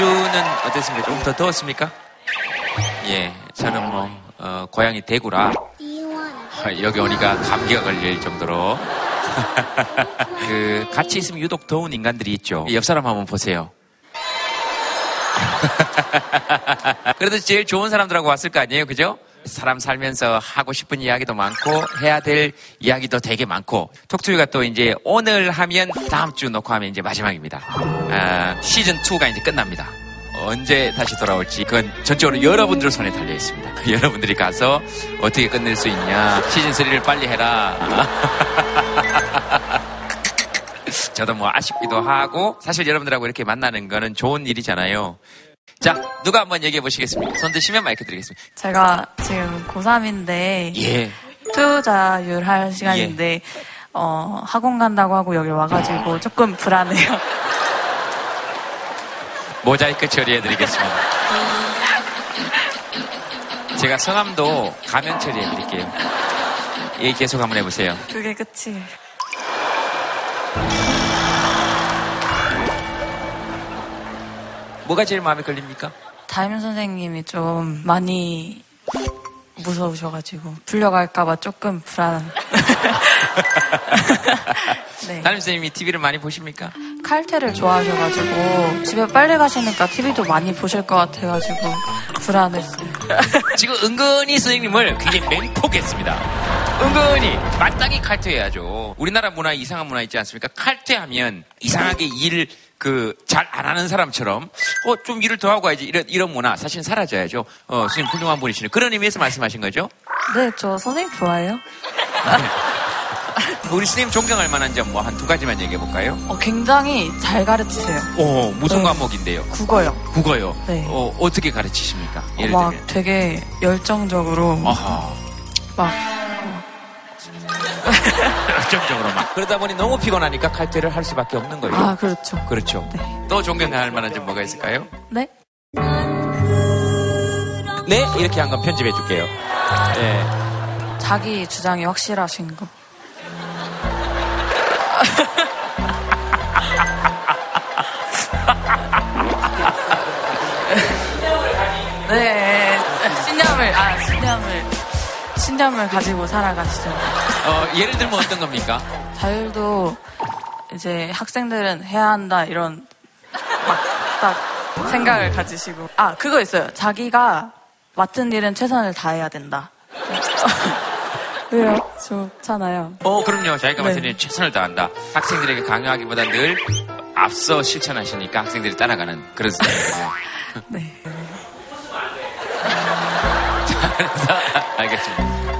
전주는 어땠습니까? 조금 더 더웠습니까? 예, 저는 뭐 어, 고향이 대구라 여기 오니까 감기가 걸릴 정도로 그 같이 있으면 유독 더운 인간들이 있죠. 옆 사람 한번 보세요. 그래도 제일 좋은 사람들하고 왔을 거 아니에요, 그죠? 사람 살면서 하고 싶은 이야기도 많고 해야 될 이야기도 되게 많고 톡투유가 또 이제 오늘 하면 다음 주 놓고 하면 이제 마지막입니다. 아, 시즌 2가 이제 끝납니다. 언제 다시 돌아올지 그건 전적으로 여러분들 손에 달려 있습니다. 여러분들이 가서 어떻게 끝낼 수 있냐 시즌 3를 빨리 해라. 저도 뭐 아쉽기도 하고 사실 여러분들하고 이렇게 만나는 거는 좋은 일이잖아요. 자, 누가 한번 얘기해 보시겠습니까? 손 드시면 마이크 드리겠습니다. 제가 지금 고3인데 예. 투자율 할 시간인데 어, 학원 간다고 하고 여기 와가지고 조금 불안해요. 모자이크 처리해 드리겠습니다. 제가 성함도 가면 처리해 드릴게요. 예, 계속 한번 해보세요. 그게 끝이에요. 뭐가 제일 마음에 걸립니까? 담임 선생님이 좀 많이 무서우셔가지고 불려갈까봐 조금 불안. 네. 담임 선생님이 TV를 많이 보십니까? 칼퇴를 좋아하셔가지고 집에 빨리 가시니까 TV도 많이 보실 것 같아가지고 불안했어요. 지금 은근히 선생님을 굉장히 맹폭했습니다. 은근히 마땅히 칼퇴해야죠. 우리나라 문화 이상한 문화 있지 않습니까? 칼퇴하면 이상하게 일 그 잘 안 하는 사람처럼 어 좀 일을 더 하고 가야지 이런 이런 문화 사실 사라져야죠. 어 선생님 훌륭한 분이시네. 그런 의미에서 말씀하신 거죠? 네, 저 선생님 좋아해요. 우리 선생님 존경할 만한 점 뭐 한 두 가지만 얘기해 볼까요? 어, 굉장히 잘 가르치세요. 오 무슨 네. 과목인데요? 국어요. 국어요. 네. 어 어떻게 가르치십니까? 어, 예를 막 들면. 되게 열정적으로 아하. 막 열정적으로 막. 그러다 보니 너무 피곤하니까 칼퇴를 할 수밖에 없는 거예요. 아, 그렇죠. 그렇죠. 네. 또 존경할 만한 점 뭐가 있을까요? 네? 네? 이렇게 한 건 편집해 줄게요. 네. 자기 주장이 확실하신 거. 네, 신념을, 아, 신념을, 신념을 가지고 살아가시죠. 어, 예를 들면 어떤 겁니까? 자율도 이제 학생들은 해야 한다, 이런, 막, 딱 생각을 가지시고. 아, 그거 있어요. 자기가 맡은 일은 최선을 다해야 된다. 왜요? 좋잖아요. 어, 그럼요. 자기가 네. 맡은 일 최선을 다한다. 학생들에게 강요하기보다 늘 앞서 실천하시니까 학생들이 따라가는 그런 스타일이에요. 네.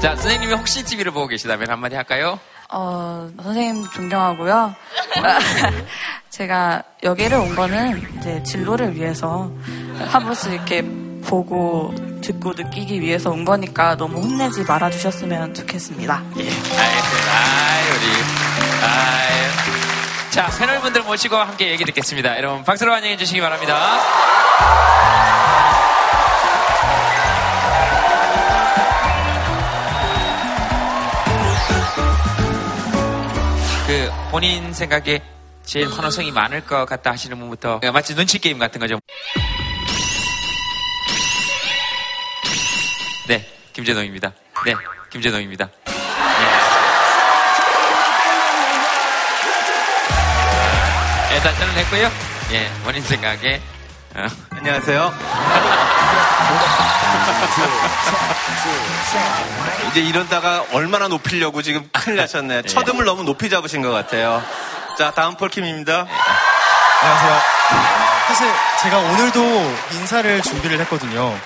자, 선생님이 혹시 TV를 보고 계시다면 한마디 할까요? 어, 선생님 존경하고요. 제가 여기를 온 거는 이제 진로를 위해서 한 번씩 이렇게 보고 듣고 느끼기 위해서 온 거니까 너무 혼내지 말아주셨으면 좋겠습니다. 예, 알겠습니다. 아유, 우리. 아유. 자, 패널분들 모시고 함께 얘기 듣겠습니다. 여러분, 박수로 환영해 주시기 바랍니다. 본인 생각에 제일 환호성이 많을 것 같다 하시는 분부터 마치 눈치 게임 같은 거죠. 네, 김재동입니다. 네, 김재동입니다. 예. 일단 저는 했고요. 예, 본인 생각에 어, 안녕하세요. 이제 이러다가 얼마나 높이려고 지금 큰일 나셨네. 첫 음을 너무 높이 잡으신 것 같아요. 자, 다음 폴킴입니다. 안녕하세요. 사실 제가 오늘도 인사를 준비를 했거든요.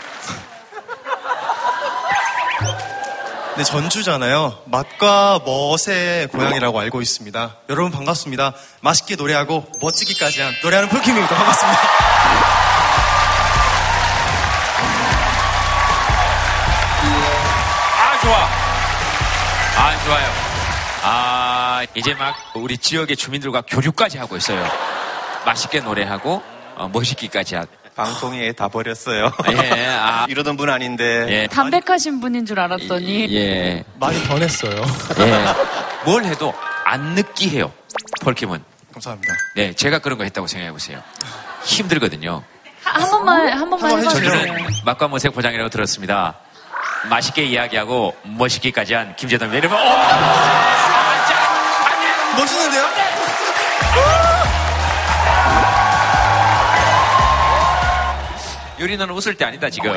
네, 전주잖아요. 맛과 멋의 고향이라고 알고 있습니다. 여러분 반갑습니다. 맛있게 노래하고 멋지기까지 한 노래하는 폴킴입니다. 반갑습니다. 좋아요. 아 이제 막 우리 지역의 주민들과 교류까지 하고 있어요. 맛있게 노래하고 어, 멋있기까지 하고. 방송에 다 버렸어요. 예, 아, 이러던 분 아닌데. 예, 담백하신 분인 줄 알았더니 예, 많이 변했어요. 예. 뭘 해도 안 느끼해요. 폴킴은. 감사합니다. 네, 제가 그런 거 했다고 생각해 보세요. 힘들거든요. 한 번만 한 번만 한번 해주세요. 저는 맛과 모색 포장이라고 들었습니다. 맛있게 이야기하고 멋있기까지 한 김재동입니다. 여러분, 오! 멋있는데요? 유리는 웃을 때 아니다, 지금.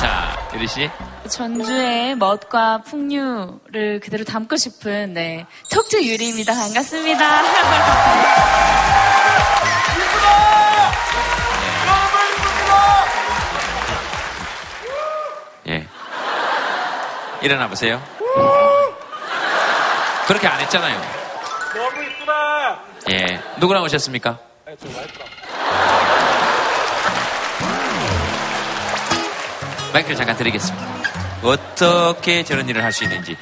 자, 유리 씨. 전주의 멋과 풍류를 그대로 담고 싶은 네 톡투 유리입니다. 반갑습니다. 일어나 보세요. 그렇게 안 했잖아요. 너무 이쁘다. 예. 누구랑 오셨습니까? 마이크를 잠깐 드리겠습니다. 어떻게 저런 일을 할 수 있는지.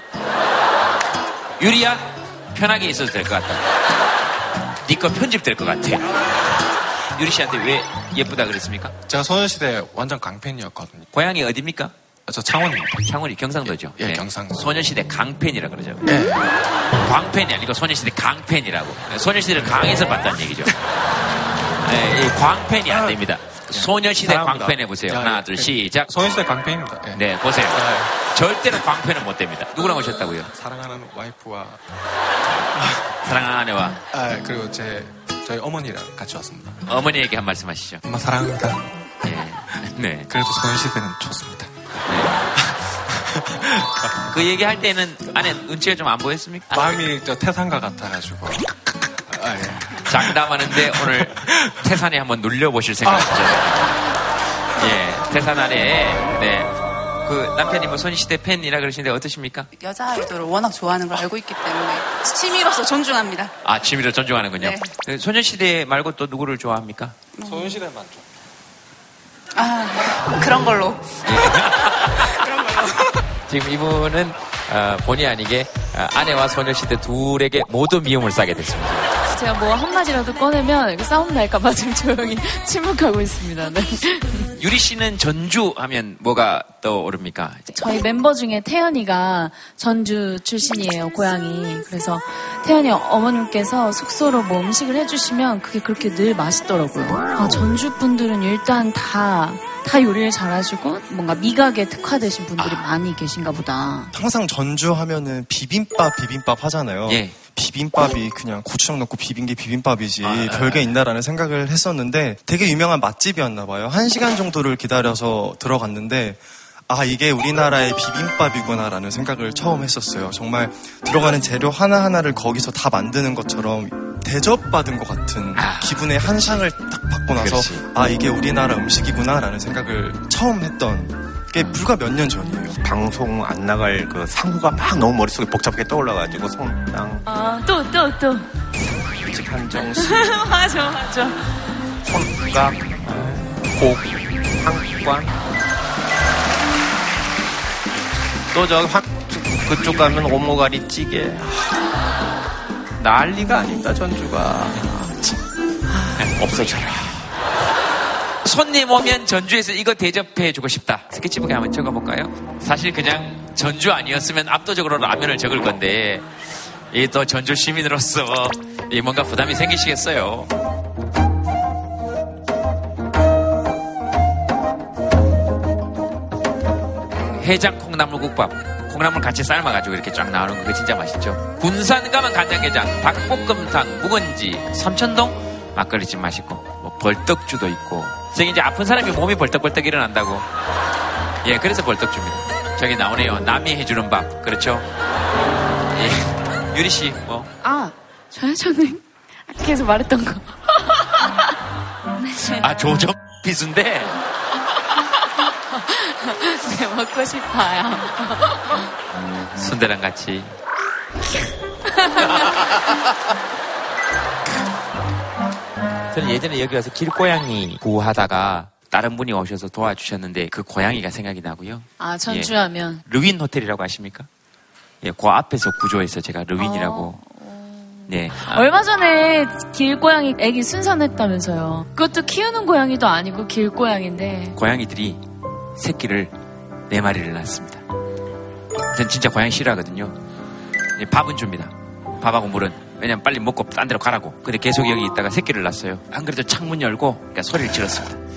유리야, 편하게 있어도 될 것 같다. 니거 편집될 것 같아. 유리 씨한테 왜 예쁘다 그랬습니까? 제가 소녀시대 완전 강팬이었거든요. 고향이 어디입니까? 저 창원입니다. 창원이 경상도죠. 예, 경상도. 소녀시대 강팬이라 그러죠. 네. 광팬이 아니고 소녀시대 강팬이라고. 소녀시대를 강에서 봤다는 얘기죠. 네, 이 광팬이 안 됩니다. 소녀시대 사랑합니다. 광팬 해보세요. 야, 하나, 예. 둘, 시작. 소녀시대 강팬입니다. 예. 네, 보세요. 네. 절대로 광팬은 못 됩니다. 누구랑 오셨다고요? 사랑하는 와이프와 사랑하는 아내와 아, 그리고 제 저희 어머니랑 같이 왔습니다. 어머니에게 한 말씀 하시죠. 엄마 사랑합니다. 예. 네. 그래도 소녀시대는 좋습니다. 그 얘기 할 때는 아내 눈치가 좀 안 보였습니까? 마음이 저 태산가 같아가지고. 아, 예. 장담하는데 오늘 태산에 한번 눌려보실 생각이죠. 예, 태산 아내, 네. 그 남편이 뭐 소녀시대 팬이라 그러시는데 어떠십니까? 여자 아이돌을 워낙 좋아하는 걸 알고 있기 때문에 취미로서 존중합니다. 아, 취미로 존중하는군요. 네. 그 소녀시대 말고 또 누구를 좋아합니까? 소녀시대만 좀. 아 그런 걸로. 그런 걸로. 지금 이분은 어, 본의 아니게 어, 아내와 소녀시대 둘에게 모두 미움을 싸게 됐습니다. 제가 뭐 한마디라도 꺼내면 싸움 날까봐 지금 조용히 침묵하고 있습니다. 네. 유리 씨는 전주 하면 뭐가 떠오릅니까? 저희 멤버 중에 태연이가 전주 출신이에요, 고향이. 그래서 태연이 어머님께서 숙소로 뭐 음식을 해주시면 그게 그렇게 늘 맛있더라고요. 아, 전주 분들은 일단 다, 다 요리를 잘하시고 뭔가 미각에 특화되신 분들이 많이 계신가 보다. 항상 전주 하면은 비빔밥 비빔밥 하잖아요. 예. 비빔밥이 그냥 고추장 넣고 비빈 게 비빔밥이지 아, 예. 별게 있나라는 생각을 했었는데 되게 유명한 맛집이었나 봐요. 한 시간 정도를 기다려서 들어갔는데 아 이게 우리나라의 비빔밥이구나라는 생각을 처음 했었어요. 정말 들어가는 재료 하나 하나를 거기서 다 만드는 것처럼 대접받은 것 같은 기분의 한 상을 딱 받고 나서 아. 그렇지. 아 이게 우리나라 음식이구나라는 생각을 처음 했던 게 불과 몇 년 전이에요. 방송 안 나갈 그 상호가 막 너무 머릿속에 복잡하게 떠올라가지고 성당, 아, 또, 또, 또. 한정식, 맞아, 맞아. 성각, 곡, 상관. 또 저기 확 그쪽 가면 오모가리 찌개. 난리가 아닙니다 전주가. 없어져라. 손님 오면 전주에서 이거 대접해주고 싶다. 스케치북에 한번 적어볼까요? 사실 그냥 전주 아니었으면 압도적으로 라면을 적을 건데, 이 또 전주 시민으로서 이 뭔가 부담이 생기시겠어요. 해장 콩나물국밥. 콩나물 같이 삶아가지고 이렇게 쫙 나오는 거 그거 진짜 맛있죠. 군산 가면 간장게장, 닭볶음탕, 묵은지, 삼천동 막걸리집 맛있고, 뭐 벌떡주도 있고. 저기 이제 아픈 사람이 몸이 벌떡벌떡 일어난다고. 예, 그래서 벌떡줍니다. 저기 나오네요. 남이 해주는 밥. 그렇죠? 예. 유리 씨, 뭐. 아, 저요, 저는 계속 말했던 거. 아, 조점 비수인데. 네, 먹고 싶어요. 순대랑 같이. 저는 예전에 여기 와서 길고양이 구하다가 다른 분이 오셔서 도와주셨는데 그 고양이가 생각이 나고요. 아, 전주하면. 르윈 호텔이라고 아십니까? 예, 그 앞에서 구조해서 제가 르윈이라고. 네. 아, 얼마 전에 길고양이 애기 순산했다면서요. 그것도 키우는 고양이도 아니고 길고양인데. 고양이들이 새끼를 네 마리를 낳습니다. 전 진짜 고양이 싫어하거든요. 예, 밥은 줍니다. 밥하고 물은. 왜냐면 빨리 먹고 딴 데로 가라고. 근데 계속 여기 있다가 새끼를 낳았어요. 안 그래도 창문 열고 그러니까 소리를 질렀습니다. 음,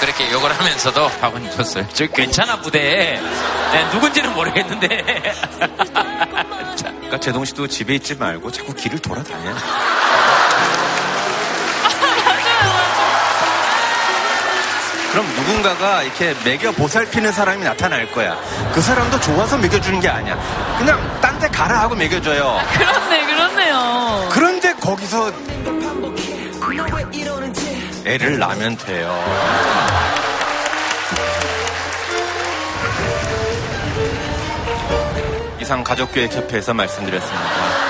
그렇게 욕을 하면서도 밥은 줬어요. 저 괜찮아 부대. 네, 누군지는 모르겠는데. 그러니까 제동 씨도 집에 있지 말고 자꾸 길을 돌아다녀. 그럼 누군가가 이렇게 먹여 보살피는 사람이 나타날 거야. 그 사람도 좋아서 먹여주는 게 아니야. 그냥 딴 데 가라 하고 먹여줘요. 그렇네, 그렇네요. 그런데 거기서 애를 낳으면 돼요. 이상 가족교육협회에서 말씀드렸습니다.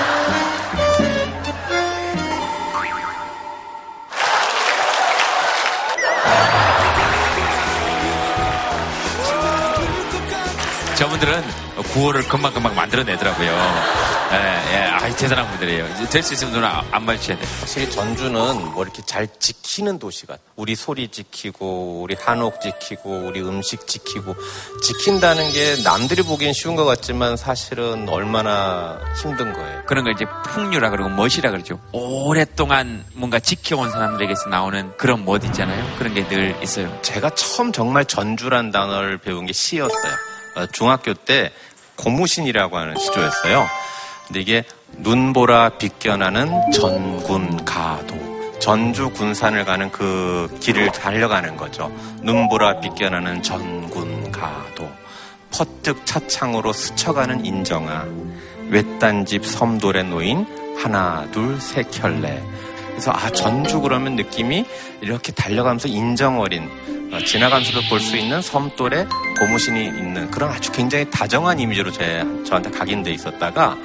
분들은 구호를 금방금방 만들어내더라고요. 예, 예, 아이, 대단한 분들이에요. 될 수 있으면 누나 아, 안 맞춰야 돼. 확실히 전주는 뭐 이렇게 잘 지키는 도시가 우리 소리 지키고 우리 한옥 지키고 우리 음식 지키고 지킨다는 게 남들이 보기엔 쉬운 것 같지만 사실은 얼마나 힘든 거예요. 그런 걸 이제 풍류라 그러고 멋이라 그러죠. 오랫동안 뭔가 지켜온 사람들에게서 나오는 그런 멋 있잖아요. 그런 게 늘 있어요. 제가 처음 정말 전주란 단어를 배운 게 시였어요. 어, 중학교 때 고무신이라고 하는 시조였어요. 근데 이게 눈보라 비껴나는 전군가도. 전주 군산을 가는 그 길을 달려가는 거죠. 눈보라 비껴나는 전군가도. 퍼뜩 차창으로 스쳐가는 인정아. 외딴 집 섬돌에 놓인 하나, 둘, 세 켤레. 그래서 아 전주 그러면 느낌이 이렇게 달려가면서 인정 어린 어, 지나가면서도 볼 수 있는 섬돌에 고무신이 있는 그런 아주 굉장히 다정한 이미지로 제, 저한테 각인돼 있었다가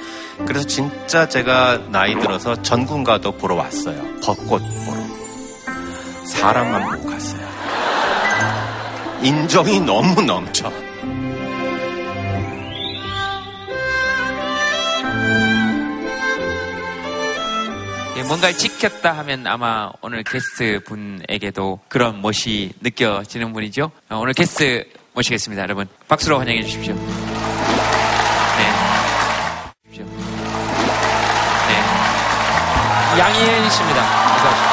그래서 진짜 제가 나이 들어서 전군가도 보러 왔어요. 벚꽃 보러. 사람만 보고 갔어요. 인정이 너무 넘쳐. 뭔가를 지켰다 하면 아마 오늘 게스트 분에게도 그런 멋이 느껴지는 분이죠. 어, 오늘 게스트 모시겠습니다, 여러분. 박수로 환영해 주십시오. 네. 네. 양희은 씨입니다. 오십시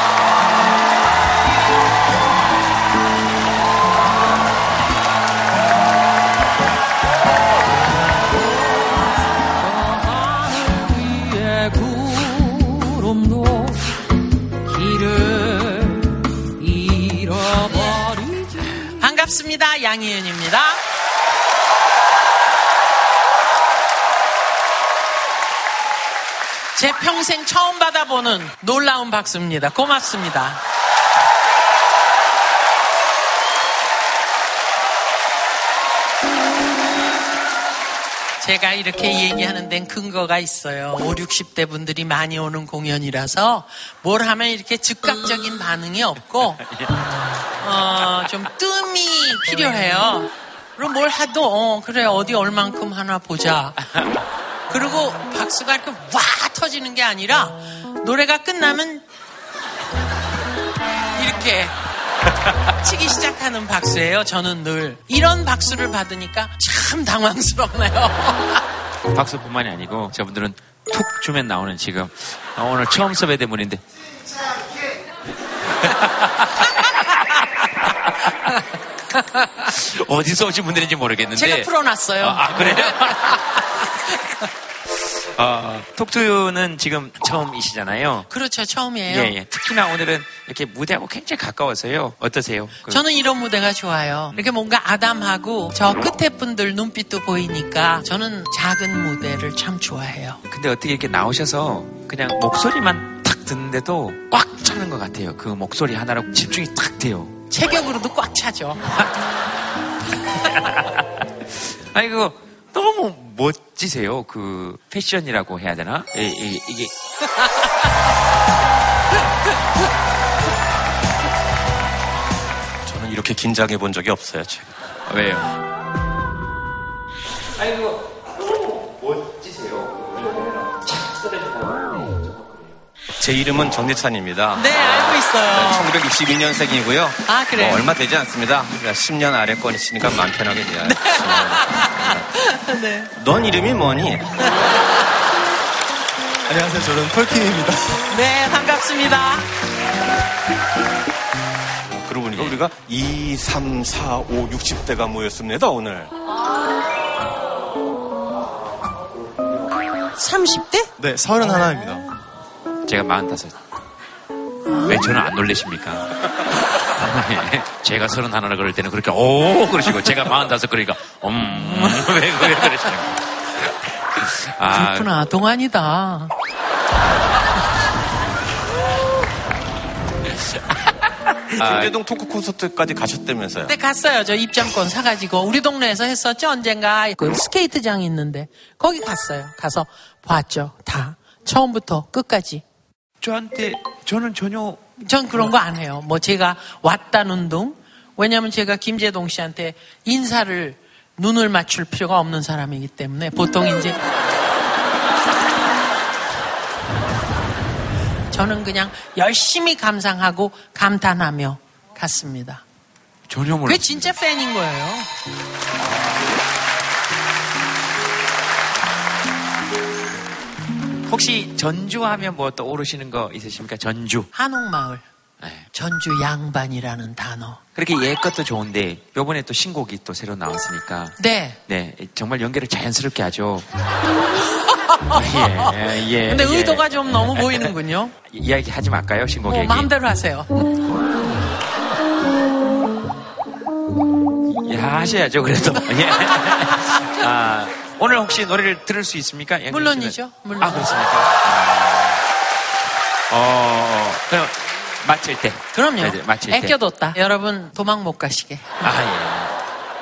반갑습니다. 양희은입니다. 제 평생 처음 받아보는 놀라운 박수입니다. 고맙습니다. 제가 이렇게 얘기하는 데는 근거가 있어요. 5, 60대 분들이 많이 오는 공연이라서 뭘 하면 이렇게 즉각적인 반응이 없고, 어, 좀 뜸이 필요해요. 그럼 뭘 해도, 어, 그래, 어디 얼만큼 하나 보자. 그리고 박수가 이렇게 와 터지는 게 아니라, 노래가 끝나면, 이렇게 치기 시작하는 박수예요. 저는 늘 이런 박수를 받으니까 참 당황스럽네요. 박수뿐만이 아니고 저분들은 툭 주면 나오는 지금 어, 오늘 처음 섭외된 분인데 어디서 오신 분들인지 모르겠는데 제가 풀어놨어요. 아, 아, 그래요? 어, 톡투유는 지금 처음이시잖아요. 그렇죠, 처음이에요. 예, 예. 특히나 오늘은 이렇게 무대하고 굉장히 가까워서요. 어떠세요? 그- 저는 이런 무대가 좋아요. 이렇게 뭔가 아담하고 저 끝에 분들 눈빛도 보이니까 저는 작은 무대를 참 좋아해요. 근데 어떻게 이렇게 나오셔서 그냥 목소리만 탁 듣는데도 꽉 차는 것 같아요. 그 목소리 하나로 집중이 탁 돼요. 체격으로도 꽉 차죠. 아니 그거 너무 멋지세요. 그 패션이라고 해야 되나? 이, 이, 이게 저는 이렇게 긴장해 본 적이 없어요, 지금. 왜요? 아니 그거 제 이름은 정대찬입니다. 네, 알고 있어요. 1962년생이고요. 아, 그래요? 얼마 되지 않습니다. 그러니까 10년 아래권이시니까 마음 편하게 돼요. 네. 넌 이름이 뭐니? 안녕하세요. 저는 폴킴입니다. 네, 반갑습니다. 그러고 보니 그러니까 우리가 2, 3, 4, 5, 60대가 모였습니다, 오늘. 30대? 네, 서른 하나입니다. 제가 45. 왜 저는 안 놀래십니까? 제가 서른 하나라 그럴 때는 그렇게 오 그러시고 제가 45 그러니까 음왜 왜 그러시는 거예요? 아, 그렇구나. 동안이다. 김대동 토크 콘서트까지 가셨다면서요? 네, 갔어요. 저 입장권 사가지고. 우리 동네에서 했었죠, 언젠가. 그 스케이트장이 있는데. 거기 갔어요. 가서 봤죠. 다. 처음부터 끝까지. 저한테 저는 전혀 전 그런 거 안 해요. 뭐 제가 왔다는 둥. 왜냐면 제가 김재동 씨한테 인사를 눈을 맞출 필요가 없는 사람이기 때문에 보통 이제 저는 그냥 열심히 감상하고 감탄하며 갔습니다. 전혀 몰랐어요. 그게 진짜 팬인 거예요. 혹시 전주하면 뭐 떠오르시는 거 있으십니까? 전주. 한옥마을. 네. 전주 양반이라는 단어. 그렇게 옛 것도 좋은데 요번에 또 신곡이 또 새로 나왔으니까 네. 네 정말 연결을 자연스럽게 하죠. 예, 예. 근데 예. 의도가 좀 너무 보이는군요. 이야기 하지 말까요? 신곡 뭐 얘기. 마음대로 하세요. 예, 하셔야죠, 그래도. 예. 아, 오늘 혹시 노래를 들을 수 있습니까? 물론이죠. 물론. 아, 그렇습니까? 아. 어, 그럼 마칠 때. 그럼요. 네, 네, 마칠 때. 애껴뒀다. 여러분 도망 못 가시게. 아, 예.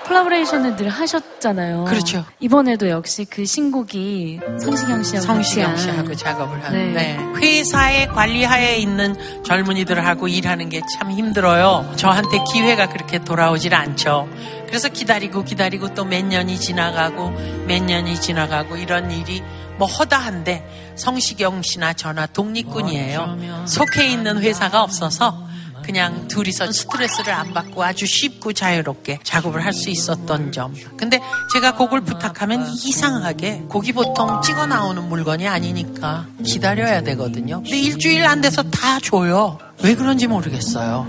콜라보레이션을 늘 하셨잖아요. 그렇죠. 이번에도 역시 그 신곡이 성시경 씨하고 성시경 씨하고 작업을 하는. 네. 네. 회사의 관리하에 있는 젊은이들하고 일하는 게 참 힘들어요. 저한테 기회가 그렇게 돌아오질 않죠. 그래서 기다리고 기다리고 또 몇 년이 지나가고 몇 년이 지나가고 이런 일이 뭐 허다한데 성시경 씨나 저나 독립군이에요. 속해 있는 회사가 없어서 그냥 둘이서 스트레스를 안 받고 아주 쉽고 자유롭게 작업을 할 수 있었던 점. 근데 제가 곡을 부탁하면 이상하게 곡이 보통 찍어 나오는 물건이 아니니까 기다려야 되거든요. 근데 일주일 안 돼서 다 줘요. 왜 그런지 모르겠어요.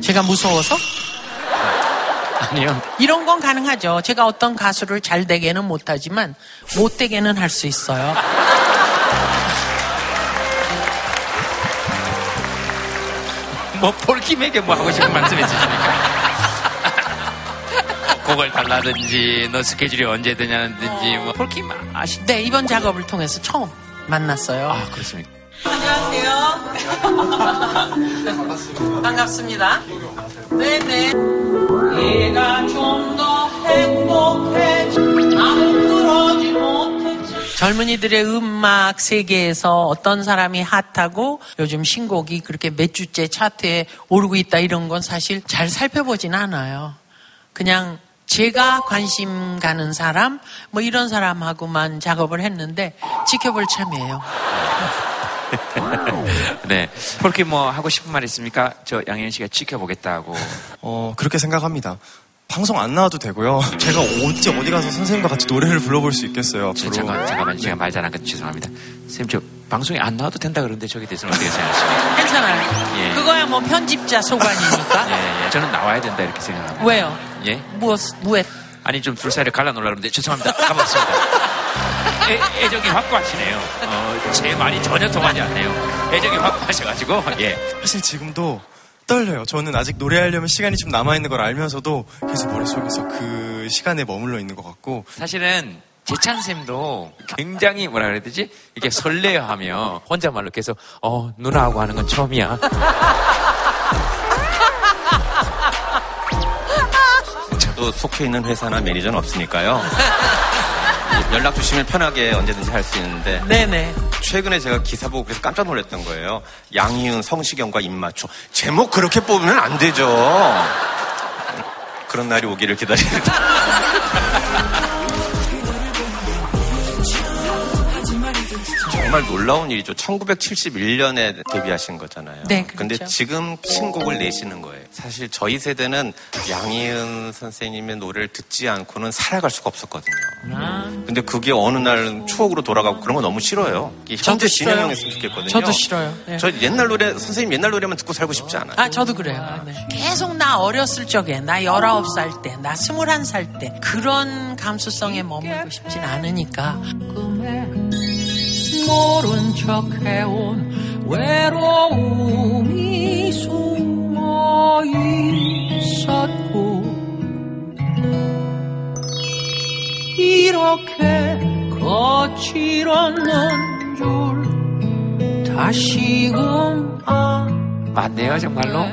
제가 무서워서? 아니요. 이런 건 가능하죠. 제가 어떤 가수를 잘 되게는 못하지만 못 되게는 할 수 있어요. 뭐, 폴킴에게 뭐 하고 싶은 말씀 있으십니까? 곡을 달라든지, 너 스케줄이 언제 되냐든지, 뭐, 폴킴 아시, 네, 이번 작업을 통해서 처음 만났어요. 아, 그렇습니까? 안녕하세요. 반갑습니다. 네네. 내가 좀 더 행복해지 나는 그러지 못했지. 젊은이들의 음악 세계에서 어떤 사람이 핫하고 요즘 신곡이 그렇게 몇 주째 차트에 오르고 있다 이런 건 사실 잘 살펴보진 않아요. 그냥 제가 관심 가는 사람, 뭐 이런 사람하고만 작업을 했는데 지켜볼 참이에요. 네. 폴킴 뭐 하고 싶은 말 있습니까? 저 양현 씨가 지켜보겠다고. 어, 그렇게 생각합니다. 방송 안 나와도 되고요. 제가 언제 어디 가서 선생님과 같이 노래를 불러볼 수 있겠어요, 저, 앞으로. 잠깐, 잠깐만, 제가 말 잘한 거 죄송합니다. 선생님, 저 방송에 안 나와도 된다 그러는데 저기 대해서는 어떻게 생각하십니까? 괜찮아요. 예. 그거야 뭐 편집자 소관이니까. 예, 예. 저는 나와야 된다 이렇게 생각합니다. 왜요? 예? 무엇, 무엇? 아니 좀 둘 사이를 갈라놓으려고 그러는데 죄송합니다. 가보겠습니다. 애, 애정이 확고하시네요. 어, 제 말이 전혀 통하지 않네요. 애정이 확고하셔가지고, 예. 사실 지금도 떨려요. 저는 아직 노래하려면 시간이 좀 남아있는 걸 알면서도 계속 머릿속에서 그 시간에 머물러 있는 것 같고 사실은 재찬 쌤도 굉장히 뭐라 그래야 되지? 이렇게 설레어하며 혼자말로 계속 어 누나하고 하는 건 처음이야. 저도 속해 있는 회사나 매니저는 없으니까요. 연락 주시면 편하게 언제든지 할 수 있는데 네네. 최근에 제가 기사 보고 그래서 깜짝 놀랐던 거예요. 양희은, 성시경과 입맞춤. 제목 그렇게 뽑으면 안 되죠. 그런 날이 오기를 기다립니 정말 놀라운 일이죠. 1971년에 데뷔하신 거잖아요. 네, 그렇죠. 근데 지금 신곡을 내시는 거예요. 사실 저희 세대는 양희은 선생님의 노래를 듣지 않고는 살아갈 수가 없었거든요. 아. 근데 그게 어느 날 추억으로 돌아가고 그런 거 너무 싫어요. 현재. 진행형했으면 좋겠거든요. 저도 싫어요. 네. 저 옛날 노래, 선생님 옛날 노래만 듣고 살고 싶지 않아요. 아, 저도 그래요. 네. 계속 나 어렸을 적에, 나 19살 때, 나 21살 때, 그런 감수성에 머물고 싶진 않으니까. 꿈에 모른 척 해온 외로움이 숨어 있었고, 이렇게 거칠었는 줄 다시금 아. 맞네요, 정말로.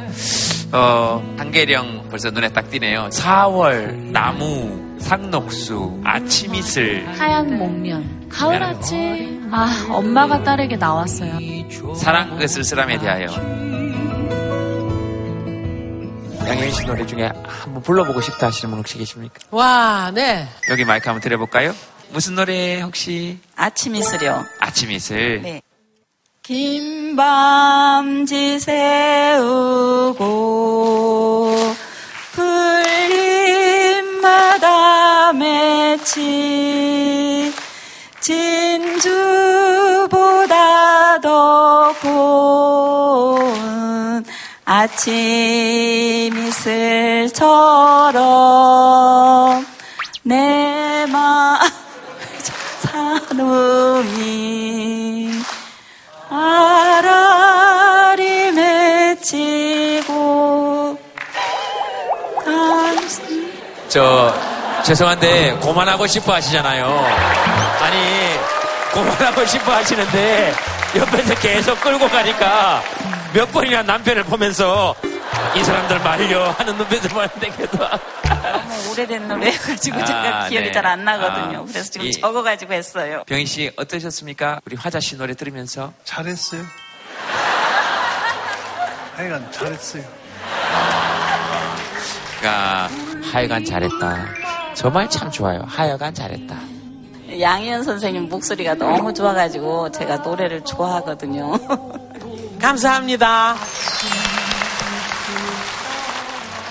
어, 한계령 벌써 눈에 딱 띄네요. 4월, 나무, 상록수, 아침 이슬, 하얀 목면, 가을 아침. 아, 엄마가 딸에게 나왔어요. 사랑 그 쓸쓸함에 대하여. 양현 씨 노래 중에 한번 불러보고 싶다 하시는 분 혹시 계십니까? 와, 네. 여기 마이크 한번 드려볼까요? 무슨 노래 혹시? 아침 이슬이요. 아침 이슬. 네. 긴 밤 지새우고 주보다 더 고운 아침 이슬처럼 내맘 사람이 아라리 맺히고 저 죄송한데 고만하고 싶어 하시잖아요. 아니 고만하고 싶어 하시는데 옆에서 계속 끌고 가니까 몇 번이나 남편을 보면서 이 사람들 말려 하는 눈빛을 보는데 그래도 너무 오래된 노래여가지고 아, 제가 기억이 네. 잘안 나거든요. 아, 그래서 지금 이- 적어가지고 했어요. 병희 씨 어떠셨습니까? 우리 화자 씨 노래 들으면서 잘했어요. 하여간 잘했어요. 가 하여간 잘했다. 저 말 참 좋아요. 하여간 잘했다. 양희은 선생님 목소리가 너무 좋아가지고 제가 노래를 좋아하거든요. 감사합니다.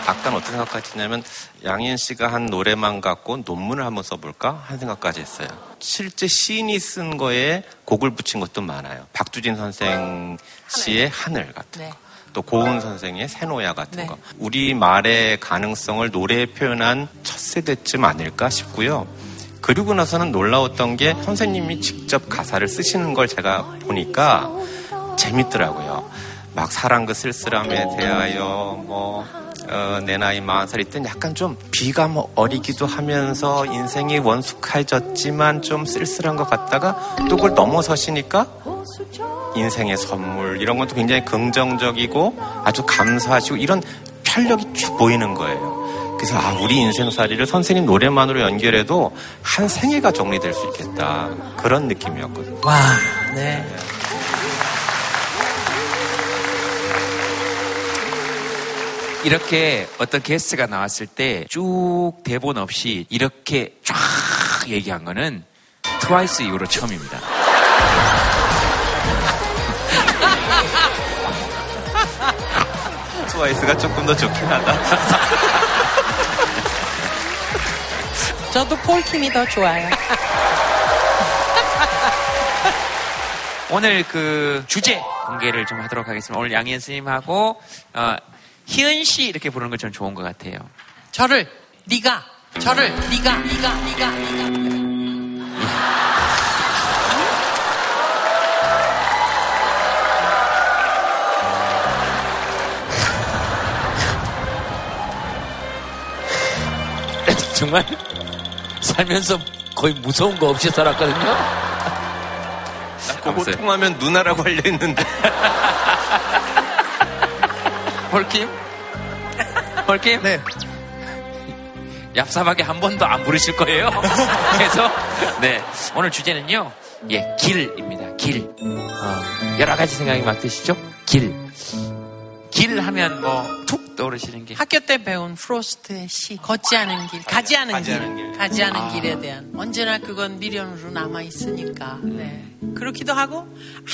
아까 어떤 생각까지 했냐면 양희은 씨가 한 노래만 갖고 논문을 한번 써볼까 하는 생각까지 했어요. 실제 시인이 쓴 거에 곡을 붙인 것도 많아요. 박두진 선생 씨의 하늘 같은 네. 거. 또 고은 선생의 새노야 같은 네. 거. 우리 말의 가능성을 노래에 표현한 첫 세대쯤 아닐까 싶고요. 그리고 나서는 놀라웠던 게 선생님이 직접 가사를 쓰시는 걸 제가 보니까 재밌더라고요. 막 사랑 그 쓸쓸함에 대하여 뭐 어, 내 나이 마흔 살일 땐 약간 좀 비감 어리기도 하면서 인생이 원숙해졌지만 좀 쓸쓸한 것 같다가 또 그걸 넘어서시니까 인생의 선물 이런 것도 굉장히 긍정적이고 아주 감사하시고 이런 편력이 쭉 보이는 거예요. 그래서 아 우리 인생살이를 선생님 노래만으로 연결해도 한 생애가 정리될 수 있겠다 그런 느낌이었거든요. 와, 네. 이렇게 어떤 게스트가 나왔을 때 쭉 대본 없이 이렇게 쫙 얘기한 거는 트와이스 이후로 처음입니다. 트와이스가 조금 더 좋긴 하다. 저도 폴킴이 더 좋아요. 오늘 그 주제 공개를 좀 하도록 하겠습니다. 오늘 양희은 스님하고 어, 희은 씨 이렇게 부르는 거좀 좋은 것 같아요. 저를 네가 저를 네가 네가 네가 네가 정말 살면서 거의 무서운 거 없이 살았거든요. 그거 통하면 누나라고 알려 있는데. 홀킴? 홀킴? 네. 얍삽하게 한 번도 안 부르실 거예요. 그래서 네 오늘 주제는요, 예 길입니다. 길. 어, 여러 가지 생각이 막 드시죠? 길. 길 하면 뭐 툭 떠오르시는 게 학교 때 배운 프로스트의 시 걷지 않은 길, 가지 않은 가지 길, 않은 길. 가지 않은 아. 길에 대한 언제나 그건 미련으로 남아 있으니까. 네. 그렇기도 하고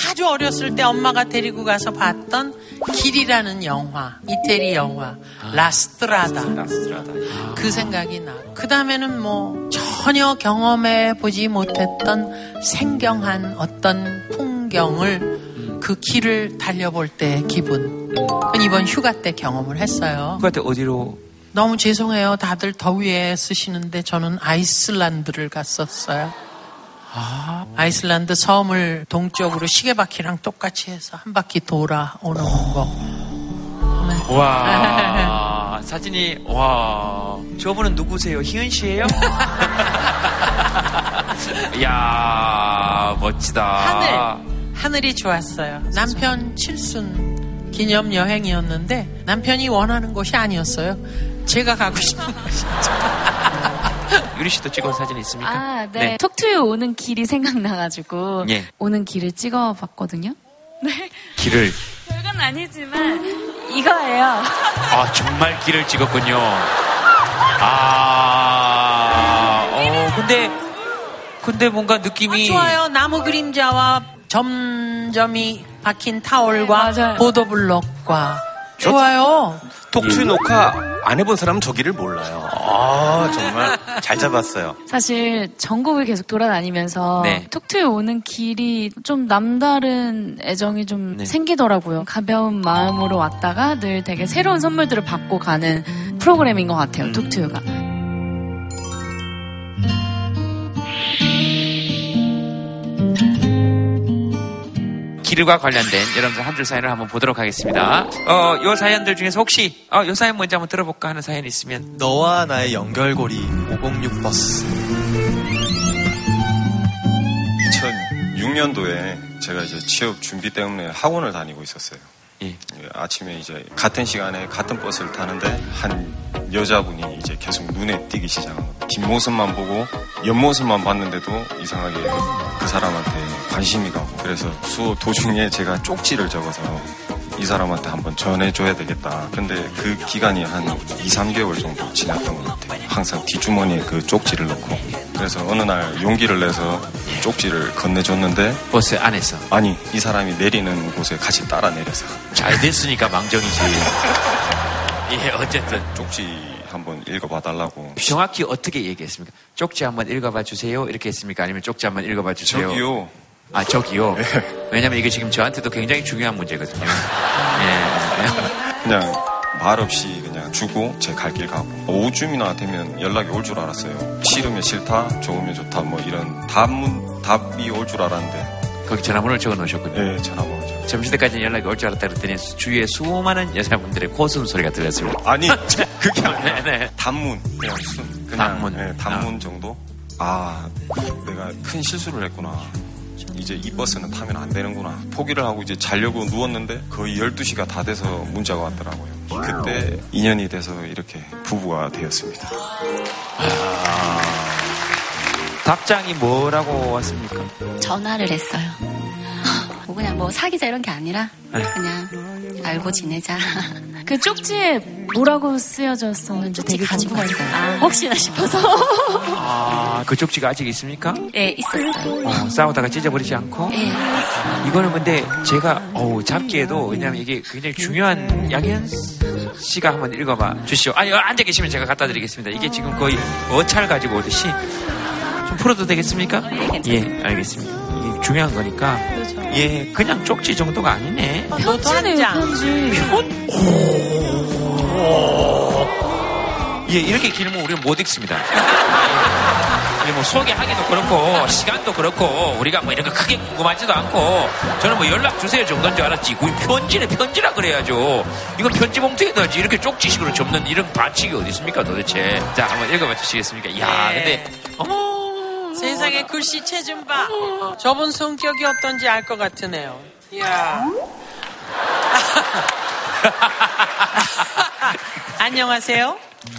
아주 어렸을 때 엄마가 데리고 가서 봤던 길이라는 영화, 이태리 영화 라스트라다. 라스트라다. 그 생각이 나. 그 다음에는 뭐 전혀 경험해 보지 못했던 생경한 어떤 풍경을 그 길을 달려볼 때 기분. 이번 휴가 때 경험을 했어요. 그때 어디로 너무 죄송해요. 다들 더위에 쓰시는데 저는 아이슬란드를 갔었어요. 아이슬란드 섬을 동쪽으로 시계바퀴랑 똑같이 해서 한 바퀴 돌아오는 거. 와 사진이 와 저분은 누구세요? 희은 씨예요? 이야 멋지다. 하늘, 하늘이 좋았어요. 남편 칠순 기념 여행이었는데 남편이 원하는 곳이 아니었어요. 제가 가고 싶은 곳이었죠. 유리 씨도 찍은 사진 있습니까? 아, 네. 톡투유 오는 길이 생각나가지고 예. 오는 길을 찍어봤거든요. 네. 길을 별건 아니지만 이거예요. 아 정말 길을 찍었군요. 아, 어 근데 근데 뭔가 느낌이 좋아요. 나무 그림자와 점점이 박힌 타올과 네, 맞아요. 보도블럭과 좋아요. 톡투 녹화 안 해본 사람은 저기를 몰라요. 아, 정말 잘 잡았어요. 사실 전국을 계속 돌아다니면서 네. 톡투유 오는 길이 좀 남다른 애정이 좀 네. 생기더라고요. 가벼운 마음으로 왔다가 늘 되게 새로운 선물들을 받고 가는 프로그램인 것 같아요. 톡투유 가. 길과 관련된 여러분들 한 줄 사연을 한번 보도록 하겠습니다. 어, 요 사연들 중에서 혹시 어, 요 사연 먼저 한번 들어볼까 하는 사연이 있으면 너와 나의 연결고리 506 버스. 2006년도에 제가 이제 취업 준비 때문에 학원을 다니고 있었어요. 예. 예, 아침에 이제 같은 시간에 같은 버스를 타는데 한 여자분이 이제 계속 눈에 띄기 시작한 거예요. 뒷모습만 보고 옆모습만 봤는데도 이상하게 그 사람한테 관심이 가고 그래서 수업 도중에 제가 쪽지를 적어서 이 사람한테 한번 전해줘야 되겠다. 근데 그 기간이 한 2, 3개월 정도 지났던 것 같아요. 항상 뒷주머니에 그 쪽지를 넣고. 그래서 어느 날 용기를 내서 쪽지를 건네줬는데 버스 안에서 아니 이 사람이 내리는 곳에 같이 따라 내려서 잘 됐으니까 망정이지. 예, 어쨌든 쪽지 한번 읽어봐 달라고. 정확히 어떻게 얘기했습니까? 쪽지 한번 읽어봐 주세요. 이렇게 했습니까? 아니면 쪽지 한번 읽어봐 주세요. 저기요. 아 저기요. 왜냐면 이게 지금 저한테도 굉장히 중요한 문제거든요. 예. 그냥 말 없이 그냥 주고 제 갈 길 가고 오후쯤이나 되면 연락이 올 줄 알았어요. 싫으면 싫다, 좋으면 좋다 뭐 이런 답문 답이 올 줄 알았는데 거기 전화번호를 적어 놓으셨군요. 예 전화번호죠. 점심때까지 연락이 올 줄 알았다 그랬더니 주위에 수많은 여자분들의 코숨 소리가 들렸습니다. 아니 그게 아니라 네 네. 단문 그냥 순 그냥 단문. 예, 단문 정도. 아 내가 큰 실수를 했구나. 이제 이 버스는 타면 안 되는구나. 포기를 하고 이제 자려고 누웠는데 거의 12시가 다 돼서 문자가 왔더라고요. 그때 인연이 돼서 이렇게 부부가 되었습니다. 답장이 뭐라고 왔습니까? 전화를 했어요. 뭐 그냥 뭐 사귀자 이런 게 아니라 네. 그냥 알고 지내자. 그 쪽지에 뭐라고 쓰여졌었는지 되게 가지고. 왔어요. 혹시나 싶어서. 아, 그 쪽지가 아직 있습니까? 예, 있었어요. 어, 싸우다가 찢어버리지 않고? 예. 이거는 근데 제가 어우 잡기에도 왜냐면 이게 굉장히 중요한 양현 씨가 한번 읽어봐 주시죠. 아니 앉아 계시면 제가 갖다 드리겠습니다. 이게 지금 거의 어찰 가지고 오듯이 좀 풀어도 되겠습니까? 예, 알겠습니다. 중요한 거니까 예, 그냥 쪽지 정도가 아니네. 편지네요, 편지. 예, 이렇게 길면 우리는 못 읽습니다. 예, 뭐 소개하기도 그렇고 시간도 그렇고 우리가 뭐 이런 거 크게 궁금하지도 않고 저는 뭐 연락 주세요 정도인 줄 알았지. 그 편지는 편지라 그래야죠. 이건 편지 봉투에 넣어야지 이렇게 쪽지식으로 접는 이런 반칙이 어디 있습니까 도대체? 자, 한번 읽어봐 주시겠습니까? 이야, 네. 근데 어머. 세상에 글씨 체 좀 봐. 저분 성격이 어떤지 알 것 같으네요. 이야. 안녕하세요.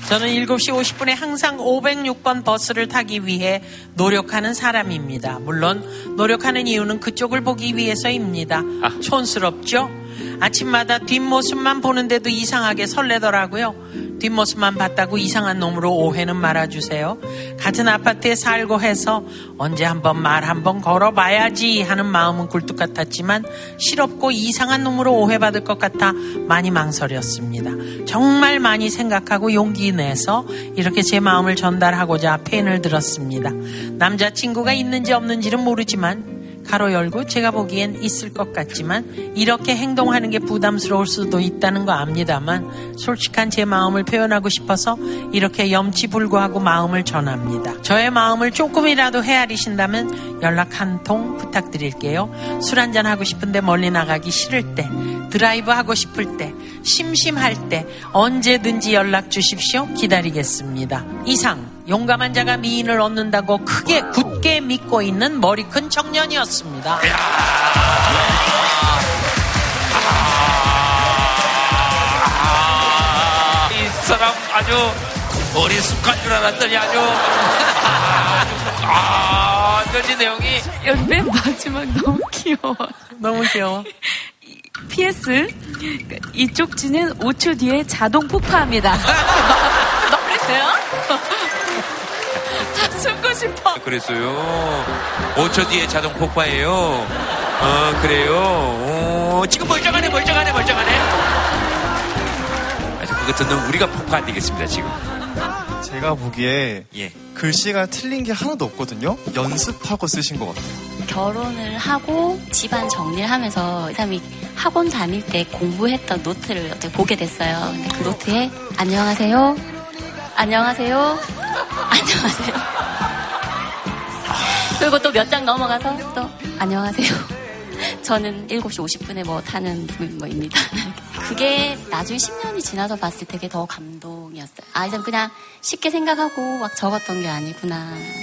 저는 7시 50분에 항상 506번 버스를 타기 위해 노력하는 사람입니다. 물론 노력하는 이유는 그쪽을 보기 위해서입니다. 촌스럽죠? 아침마다 뒷모습만 보는데도 이상하게 설레더라고요. 뒷모습만 봤다고 이상한 놈으로 오해는 말아주세요. 같은 아파트에 살고 해서 언제 한번 말 한번 걸어봐야지 하는 마음은 굴뚝 같았지만 실없고 이상한 놈으로 오해받을 것 같아 많이 망설였습니다. 정말 많이 생각하고 용기 내서 이렇게 제 마음을 전달하고자 펜을 들었습니다. 남자친구가 있는지 없는지는 모르지만 가로 열고 제가 보기엔 있을 것 같지만 이렇게 행동하는 게 부담스러울 수도 있다는 거 압니다만 솔직한 제 마음을 표현하고 싶어서 이렇게 염치불구하고 마음을 전합니다. 저의 마음을 조금이라도 헤아리신다면 연락 한 통 부탁드릴게요. 술 한잔 하고 싶은데 멀리 나가기 싫을 때 드라이브 하고 싶을 때 심심할 때 언제든지 연락 주십시오. 기다리겠습니다. 이상 용감한 자가 미인을 얻는다고 크게 굳게 믿고 있는 머리 큰 청년이었습니다. 이 사람 아주 어리숙한 줄 알았더니 아주 아, 아주 내용이 맨 마지막 너무 귀여워. 너무 귀여워. PS 이쪽 지는 5초 뒤에 자동 폭파합니다. 너무세요? 싶어. 그랬어요. 5초 뒤에 자동 폭파예요. 어, 그래요. 오, 지금 멀쩡하네, 멀쩡하네, 멀쩡하네. 아주 그거 듣는 우리가 폭파 안 되겠습니다, 지금. 제가 보기에 예. 글씨가 틀린 게 하나도 없거든요. 연습하고 쓰신 것 같아요. 결혼을 하고 집안 정리를 하면서 이 사람이 학원 다닐 때 공부했던 노트를 어떻게 보게 됐어요. 근데 그 노트에 안녕하세요. 안녕하세요. 안녕하세요. 그리고 또 몇 장 넘어가서 또 안녕하세요. 저는 7시 50분에 뭐 타는 뭐입니다. 그게 나중에 10년이 지나서 봤을 때 되게 더 감동이었어요. 아, 이 사람 그냥 쉽게 생각하고 막 적었던 게 아니구나.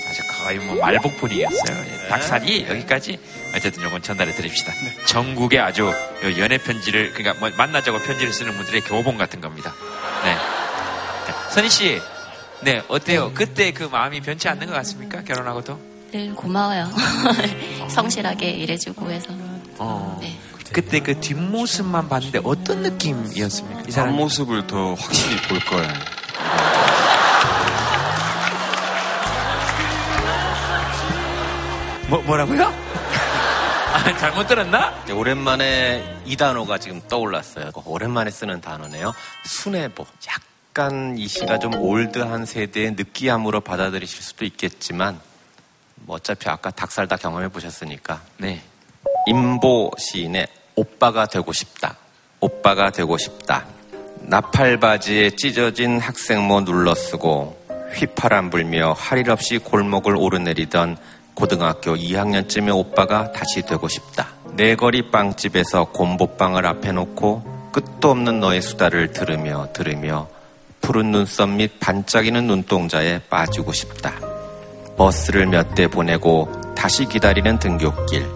아주 거의 뭐 말복분이었어요. 예, 닭살이 여기까지 어쨌든 요건 전달해 드립시다. 전국에 아주 요 연애 편지를 그러니까 뭐 만나자고 편지를 쓰는 분들의 교본 같은 겁니다. 네. 자, 선희 씨, 네 어때요? 그때 그 마음이 변치 않는 것 같습니까? 결혼하고도? 늘 고마워요. 성실하게 일해주고 해서. 어. 그때 그 뒷모습만 봤는데 어떤 느낌이었습니까? 이 사람 앞모습을 더 확실히 볼 거예요. 뭐 뭐라고요? 아, 잘못 들었나? 오랜만에 이 단어가 지금 떠올랐어요. 오랜만에 쓰는 단어네요. 순애보. 약간 이 시가 좀 올드한 세대의 느끼함으로 받아들이실 수도 있겠지만 뭐 어차피 아까 닭살 다 경험해 보셨으니까 네. 임보 시인의 오빠가 되고 싶다. 오빠가 되고 싶다. 나팔바지에 찢어진 학생모 눌러쓰고 휘파람 불며 할 일 없이 골목을 오르내리던 고등학교 2학년쯤의 오빠가 다시 되고 싶다. 내거리 빵집에서 곰보빵을 앞에 놓고 끝도 없는 너의 수다를 들으며 들으며 푸른 눈썹 및 반짝이는 눈동자에 빠지고 싶다. 버스를 몇 대 보내고 다시 기다리는 등굣길.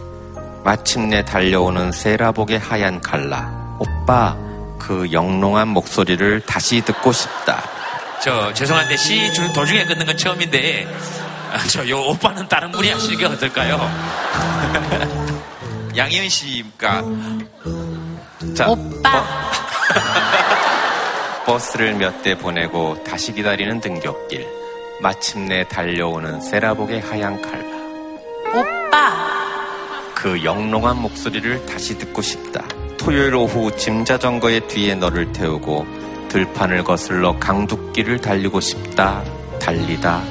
마침내 달려오는 세라복의 하얀 칼라. 오빠, 그 영롱한 목소리를 다시 듣고 싶다. 저 죄송한데 시 중- 도중에 끊는 건 처음인데 아, 저 요 오빠는 다른 분이 하시는 게 어떨까요? 양희은 씨가 자, 오빠. 버스를 몇 대 보내고 다시 기다리는 등굣길. 마침내 달려오는 세라복의 하얀 칼라. 오빠. 그 영롱한 목소리를 다시 듣고 싶다. 토요일 오후 짐자전거의 뒤에 너를 태우고 들판을 거슬러 강둑길을 달리고 싶다. 달리다.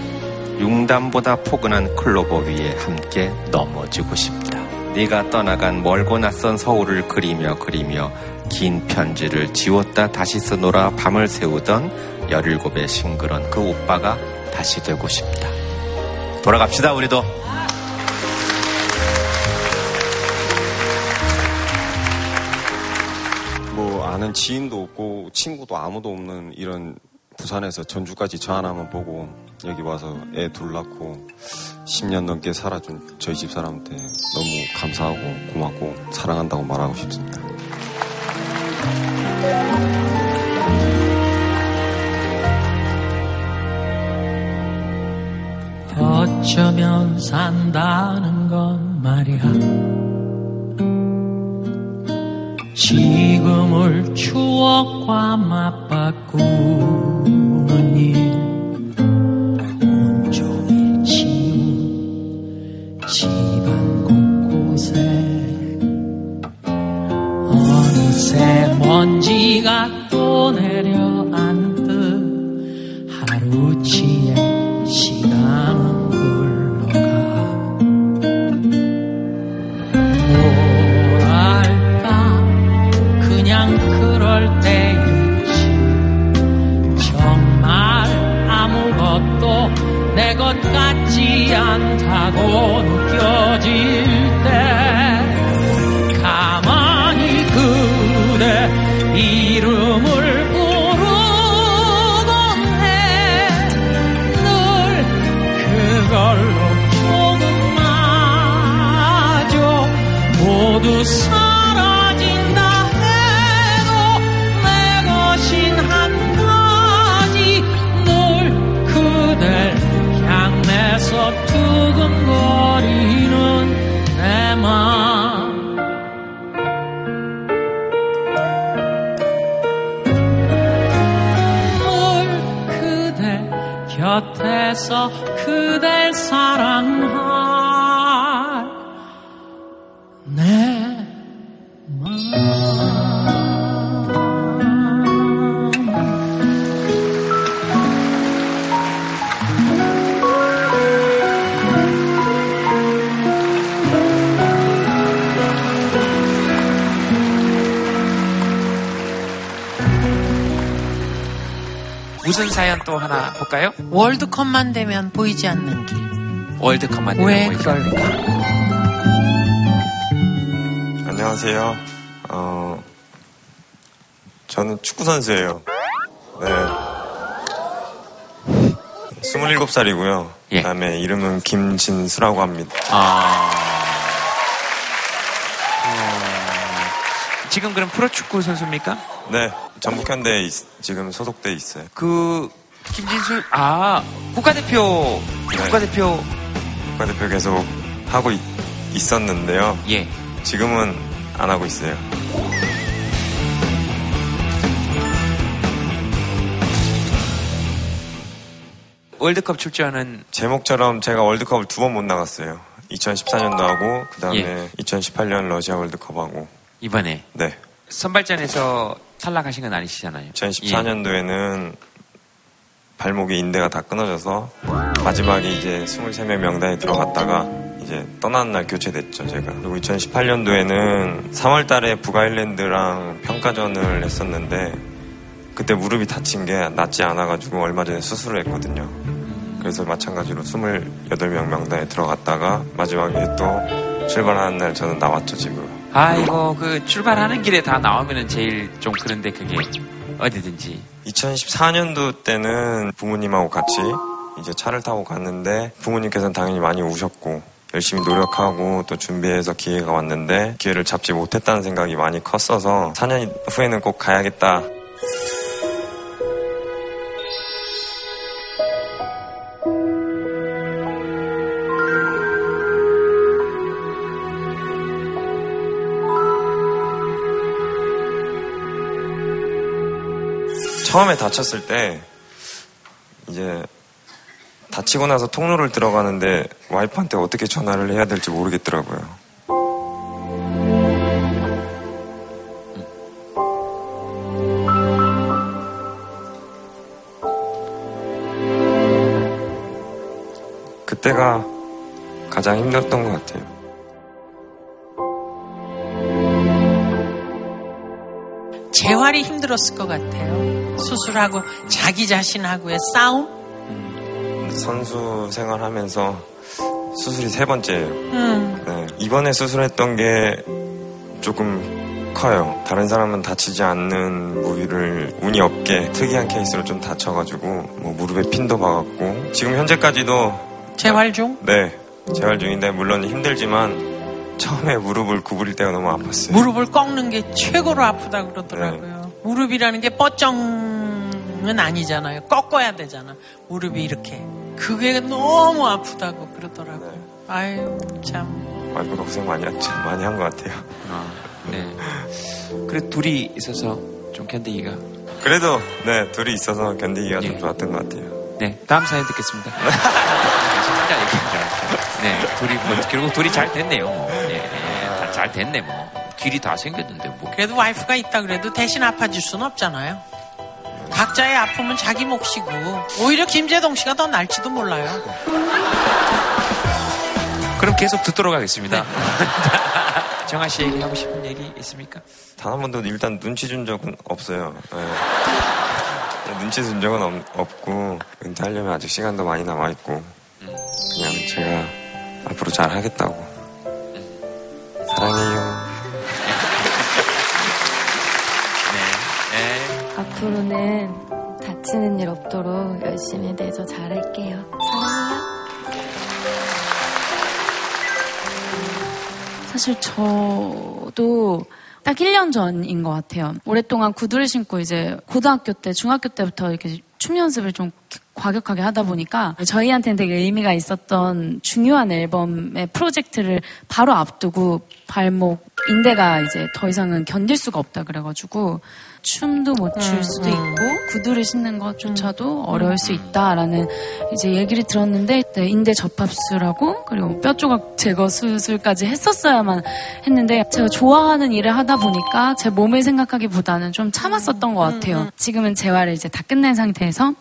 융담보다 포근한 클로버 위에 함께 넘어지고 싶다. 네가 떠나간 멀고 낯선 서울을 그리며 그리며 긴 편지를 지웠다 다시 쓰노라 밤을 새우던 열일곱의 싱그런 그 오빠가 다시 되고 싶다. 돌아갑시다 우리도. 뭐 아는 지인도 없고 친구도 아무도 없는 이런 부산에서 전주까지 저 하나만 보고 여기 와서 애 둘 낳고 10년 넘게 살아준 저희 집 사람한테 너무 감사하고 고맙고 사랑한다고 말하고 싶습니다. 어쩌면 산다는 건 말이야. 지금을 추억과 맞바꾸는 일 온종일 치운 집안 곳곳에 어느새 먼지가 또 내려앉듯 하나 볼까요? 월드컵만 되면 보이지 않는 길. 월드컵만 되면 왜 보이지 그럴까? 안녕하세요. 어, 저는 축구 선수예요. 네. 27살이고요. 예. 그다음에 이름은 김진수라고 합니다. 아. 지금 그럼 프로축구 선수입니까? 네. 전북현대에 있- 지금 소속돼 있어요. 그 김진수 아 국가대표 네. 국가대표 국가대표 계속 하고 있, 있었는데요. 예. 지금은 안 하고 있어요. 월드컵 출전은 제목처럼 제가 월드컵을 두 번 못 나갔어요. 2014년도 하고 그다음에 예. 2018년 러시아 월드컵 하고 이번에 네. 선발전에서 탈락하신 건 아니시잖아요. 2014년도에는 발목에 인대가 다 끊어져서 마지막에 이제 23명 명단에 들어갔다가 이제 떠나는 날 교체됐죠, 제가. 그리고 2018년도에는 3월 달에 북아일랜드랑 평가전을 했었는데 그때 무릎이 다친 게 낫지 않아가지고 얼마 전에 수술을 했거든요. 그래서 마찬가지로 28명 명단에 들어갔다가 마지막에 또 출발하는 날 저는 나왔죠, 지금. 아 이거 그 출발하는 길에 다 나오면 은 제일 좀 그런데 그게 어디든지 2014년도 때는 부모님하고 같이 이제 차를 타고 갔는데 부모님께서는 당연히 많이 우셨고 열심히 노력하고 또 준비해서 기회가 왔는데 기회를 잡지 못했다는 생각이 많이 컸어서 4년 후에는 꼭 가야겠다. 처음에 다쳤을 때 이제 다치고 나서 통로를 들어가는데 와이프한테 어떻게 전화를 해야 될지 모르겠더라고요. 그때가 가장 힘들었던 것 같아요. 재활이 힘들었을 것 같아요. 수술하고 자기 자신하고의 싸움? 선수 생활하면서 수술이 세 번째예요. 음. 네, 이번에 수술했던 게 조금 커요. 다른 사람은 다치지 않는 부위를 운이 없게 특이한 케이스로 좀 다쳐가지고 뭐 무릎에 핀도 박았고 지금 현재까지도 재활 중? 네 재활 중인데 물론 힘들지만 처음에 무릎을 구부릴 때가 너무 아팠어요. 무릎을 꺾는 게 최고로 아프다 그러더라고요. 무릎이라는 게 뻗정은 아니잖아요. 꺾어야 되잖아. 무릎이 이렇게. 그게 너무 아프다고 그러더라고요. 아유, 참. 와이프가 고생 많이. 많이 한 것 같아요. 아, 네. 그래 둘이 있어서 좀 견디기가. 그래도, 네, 둘이 있어서 견디기가 예. 좀 좋았던 것 같아요. 네, 다음 사연 듣겠습니다. 네, 둘이 뭐 결국 둘이 잘 됐네요. 뭐. 예, 예, 다잘 됐네 뭐. 길이 다 생겼는데 뭐. 그래도 와이프가 있다 그래도 대신 아파줄 수는 없잖아요. 각자의 아픔은 자기 몫이고 오히려 김재동 씨가 더 날지도 몰라요. 그럼 계속 듣도록 하겠습니다. 정아 씨 얘기하고 싶은 얘기 있습니까? 단 한 번도 일단 눈치 준 적은 없어요. 네. 눈치 준 적은 없, 없고 은퇴하려면 아직 시간도 많이 남아 있고 그냥 제가 앞으로 잘 하겠다고 사랑해요. 앞으로는 다치는 일 없도록 열심히 내서 잘할게요. 사랑해요. 사실 저도 딱 1년 전인 것 같아요. 오랫동안 구두를 신고 이제 고등학교 때, 중학교 때부터 이렇게 춤 연습을 좀 과격하게 하다 보니까 저희한테는 되게 의미가 있었던 중요한 앨범의 프로젝트를 바로 앞두고 발목 인대가 이제 더 이상은 견딜 수가 없다 그래가지고 춤도 못 출 수도 있고 구두를 신는 것조차도 어려울 수 있다라는 이제 얘기를 들었는데 네, 인대 접합술하고 그리고 뼈 조각 제거 수술까지 했었어야만 했는데 제가 좋아하는 일을 하다 보니까 제 몸을 생각하기보다는 좀 참았었던 것 같아요. 지금은 재활을 이제 다 끝낸 상태에서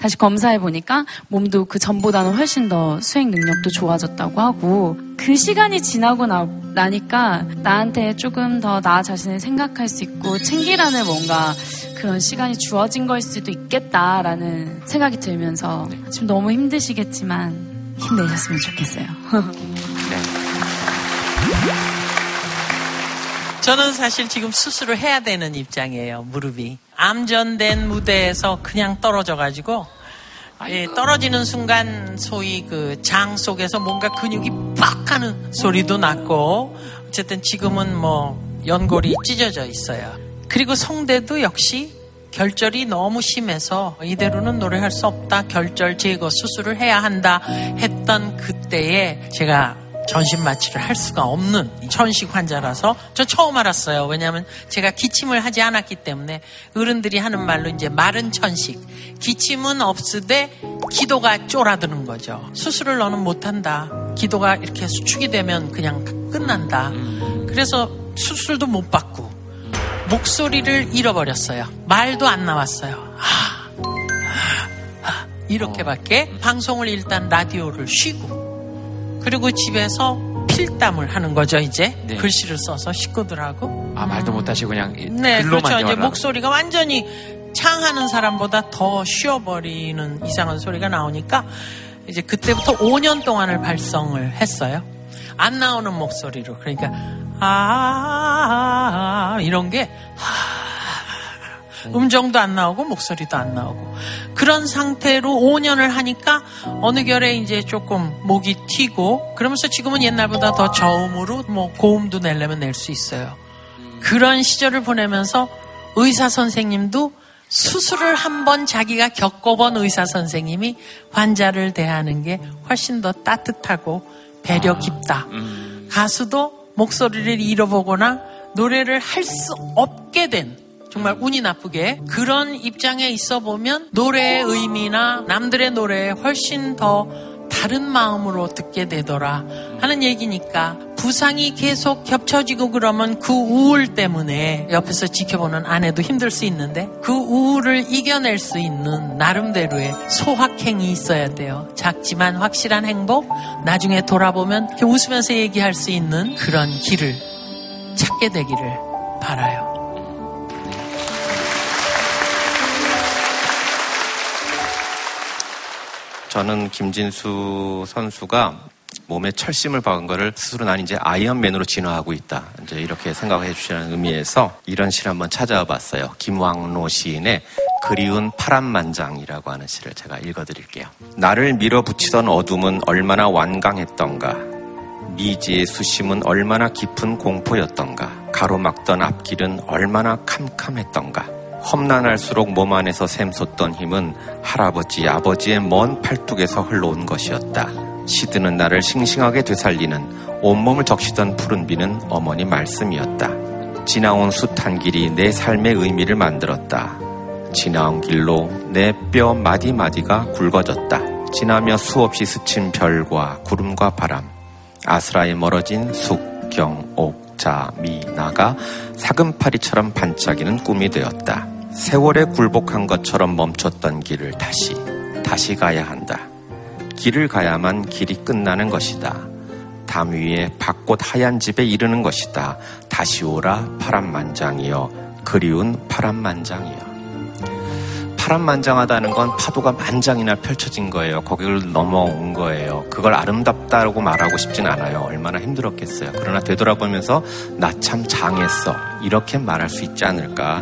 다시 검사해 보니까 몸도 그 전보다는 훨씬 더 수행 능력도 좋아졌다고 하고 그 시간이 지나고 나, 나니까 나한테 조금 더 나 자신을 생각할 수 있고 챙기라는 뭔가 그런 시간이 주어진 걸 수도 있겠다라는 생각이 들면서 지금 너무 힘드시겠지만 힘내셨으면 좋겠어요. 저는 사실 지금 수술을 해야 되는 입장이에요, 무릎이. 암전된 무대에서 그냥 떨어져가지고, 예, 떨어지는 순간 소위 그 장 속에서 뭔가 근육이 빡 하는 소리도 났고, 어쨌든 지금은 뭐 연골이 찢어져 있어요. 그리고 성대도 역시 결절이 너무 심해서 이대로는 노래할 수 없다. 결절 제거 수술을 해야 한다. 했던 그때에 제가 전신 마취를 할 수가 없는 천식 환자라서 저 처음 알았어요. 왜냐하면 제가 기침을 하지 않았기 때문에 어른들이 하는 말로 이제 마른 천식. 기침은 없으되 기도가 쫄아드는 거죠. 수술을 너는 못한다. 기도가 이렇게 수축이 되면 그냥 끝난다. 그래서 수술도 못 받고 목소리를 잃어버렸어요. 말도 안 나왔어요. 아, 아, 아, 이렇게밖에 방송을 일단 라디오를 쉬고 그리고 집에서 필담을 하는 거죠 이제. 네. 글씨를 써서 식구들하고. 아 말도 못하시고 그냥 네 글로만 그렇죠. 이제 목소리가 완전히 창하는 사람보다 더 쉬어버리는 이상한 소리가 나오니까 이제 그때부터 5년 동안을 발성을 했어요. 안 나오는 목소리로. 그러니까 아 이런 게 음정도 안 나오고 목소리도 안 나오고 그런 상태로 5년을 하니까 어느 결에 이제 조금 목이 튀고 그러면서 지금은 옛날보다 더 저음으로 뭐 고음도 내려면 낼 수 있어요. 그런 시절을 보내면서 의사 선생님도 수술을 한 번 자기가 겪어본 의사 선생님이 환자를 대하는 게 훨씬 더 따뜻하고 배려 깊다. 가수도 목소리를 잃어보거나 노래를 할 수 없게 된 정말 운이 나쁘게 그런 입장에 있어 보면 노래의 의미나 남들의 노래에 훨씬 더 다른 마음으로 듣게 되더라 하는 얘기니까 부상이 계속 겹쳐지고 그러면 그 우울 때문에 옆에서 지켜보는 아내도 힘들 수 있는데 그 우울을 이겨낼 수 있는 나름대로의 소확행이 있어야 돼요. 작지만 확실한 행복 나중에 돌아보면 웃으면서 얘기할 수 있는 그런 길을 찾게 되기를 바라요. 저는 김진수 선수가 몸에 철심을 박은 거를 스스로 난 이제 아이언맨으로 진화하고 있다. 이제 이렇게 생각해 주시는 의미에서 이런 시를 한번 찾아와 봤어요. 김왕로 시인의 그리운 파란만장이라고 하는 시를 제가 읽어 드릴게요. 나를 밀어붙이던 어둠은 얼마나 완강했던가. 미지의 수심은 얼마나 깊은 공포였던가. 가로막던 앞길은 얼마나 캄캄했던가. 험난할수록 몸 안에서 샘솟던 힘은 할아버지, 아버지의 먼 팔뚝에서 흘러온 것이었다. 시드는 나를 싱싱하게 되살리는 온몸을 적시던 푸른 비는 어머니 말씀이었다. 지나온 숱한 길이 내 삶의 의미를 만들었다. 지나온 길로 내 뼈 마디마디가 굵어졌다. 지나며 수없이 스친 별과 구름과 바람, 아스라에 멀어진 숙, 경, 옥, 자, 미, 나가 사금파리처럼 반짝이는 꿈이 되었다. 세월에 굴복한 것처럼 멈췄던 길을 다시, 다시 가야 한다. 길을 가야만 길이 끝나는 것이다. 담 위에 밭꽃 하얀 집에 이르는 것이다. 다시 오라 파란만장이여 그리운 파란만장이여. 파란만장하다는 건 파도가 만장이나 펼쳐진 거예요. 거기를 넘어온 거예요. 그걸 아름답다고 말하고 싶진 않아요. 얼마나 힘들었겠어요. 그러나 되돌아보면서 나 참 장했어. 이렇게 말할 수 있지 않을까.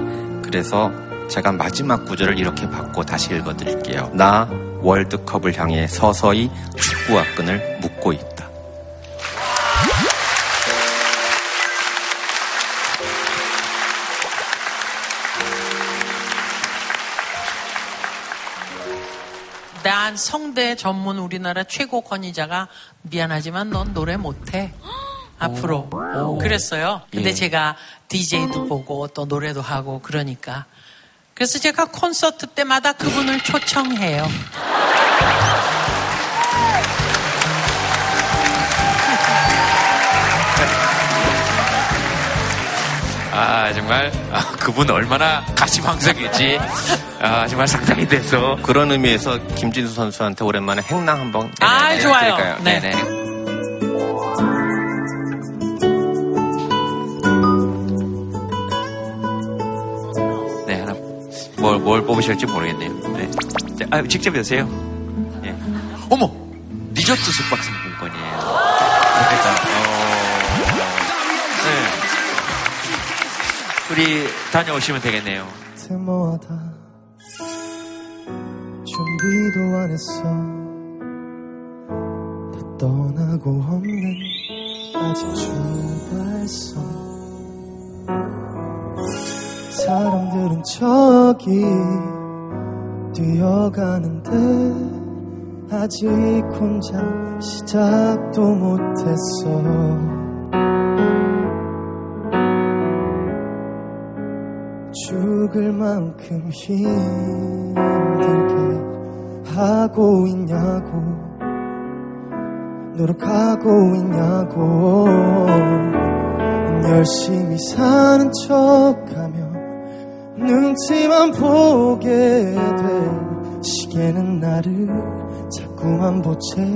그래서 제가 마지막 구절을 이렇게 받고 다시 읽어드릴게요. 나 월드컵을 향해 서서히 축구와 끈을 묶고 있다. 난 성대 전문 우리나라 최고 권위자가 미안하지만 넌 노래 못해. 앞으로. 그랬어요. 근데 예. 제가 DJ도 보고 또 노래도 하고 그러니까. 그래서 제가 콘서트 때마다 그분을 초청해요. 아, 정말, 아, 그분 얼마나 가시방석이지. 아, 정말 상상이 돼서. 그런 의미에서 김진수 선수한테 오랜만에 행랑 한번 아, 좋아요. 네. 네 네. 네, 뭘, 뭘 뽑으실지 모르겠네요. 네. 자, 아, 직접 여세요. 예. 어머! 리조트 숙박 상품권이에요. 그러니까, 어, 네. 우리 다녀오시면 되겠네요. 준비도 안 했어 다 떠나고 없는 아직 출발선 사람들은 저기 뛰어가는데 아직 혼자 시작도 못했어. 죽을 만큼 힘들게 하고 있냐고 노력하고 있냐고. 열심히 사는 척하며 눈치만 보게 돼 시계는 나를 자꾸만 보채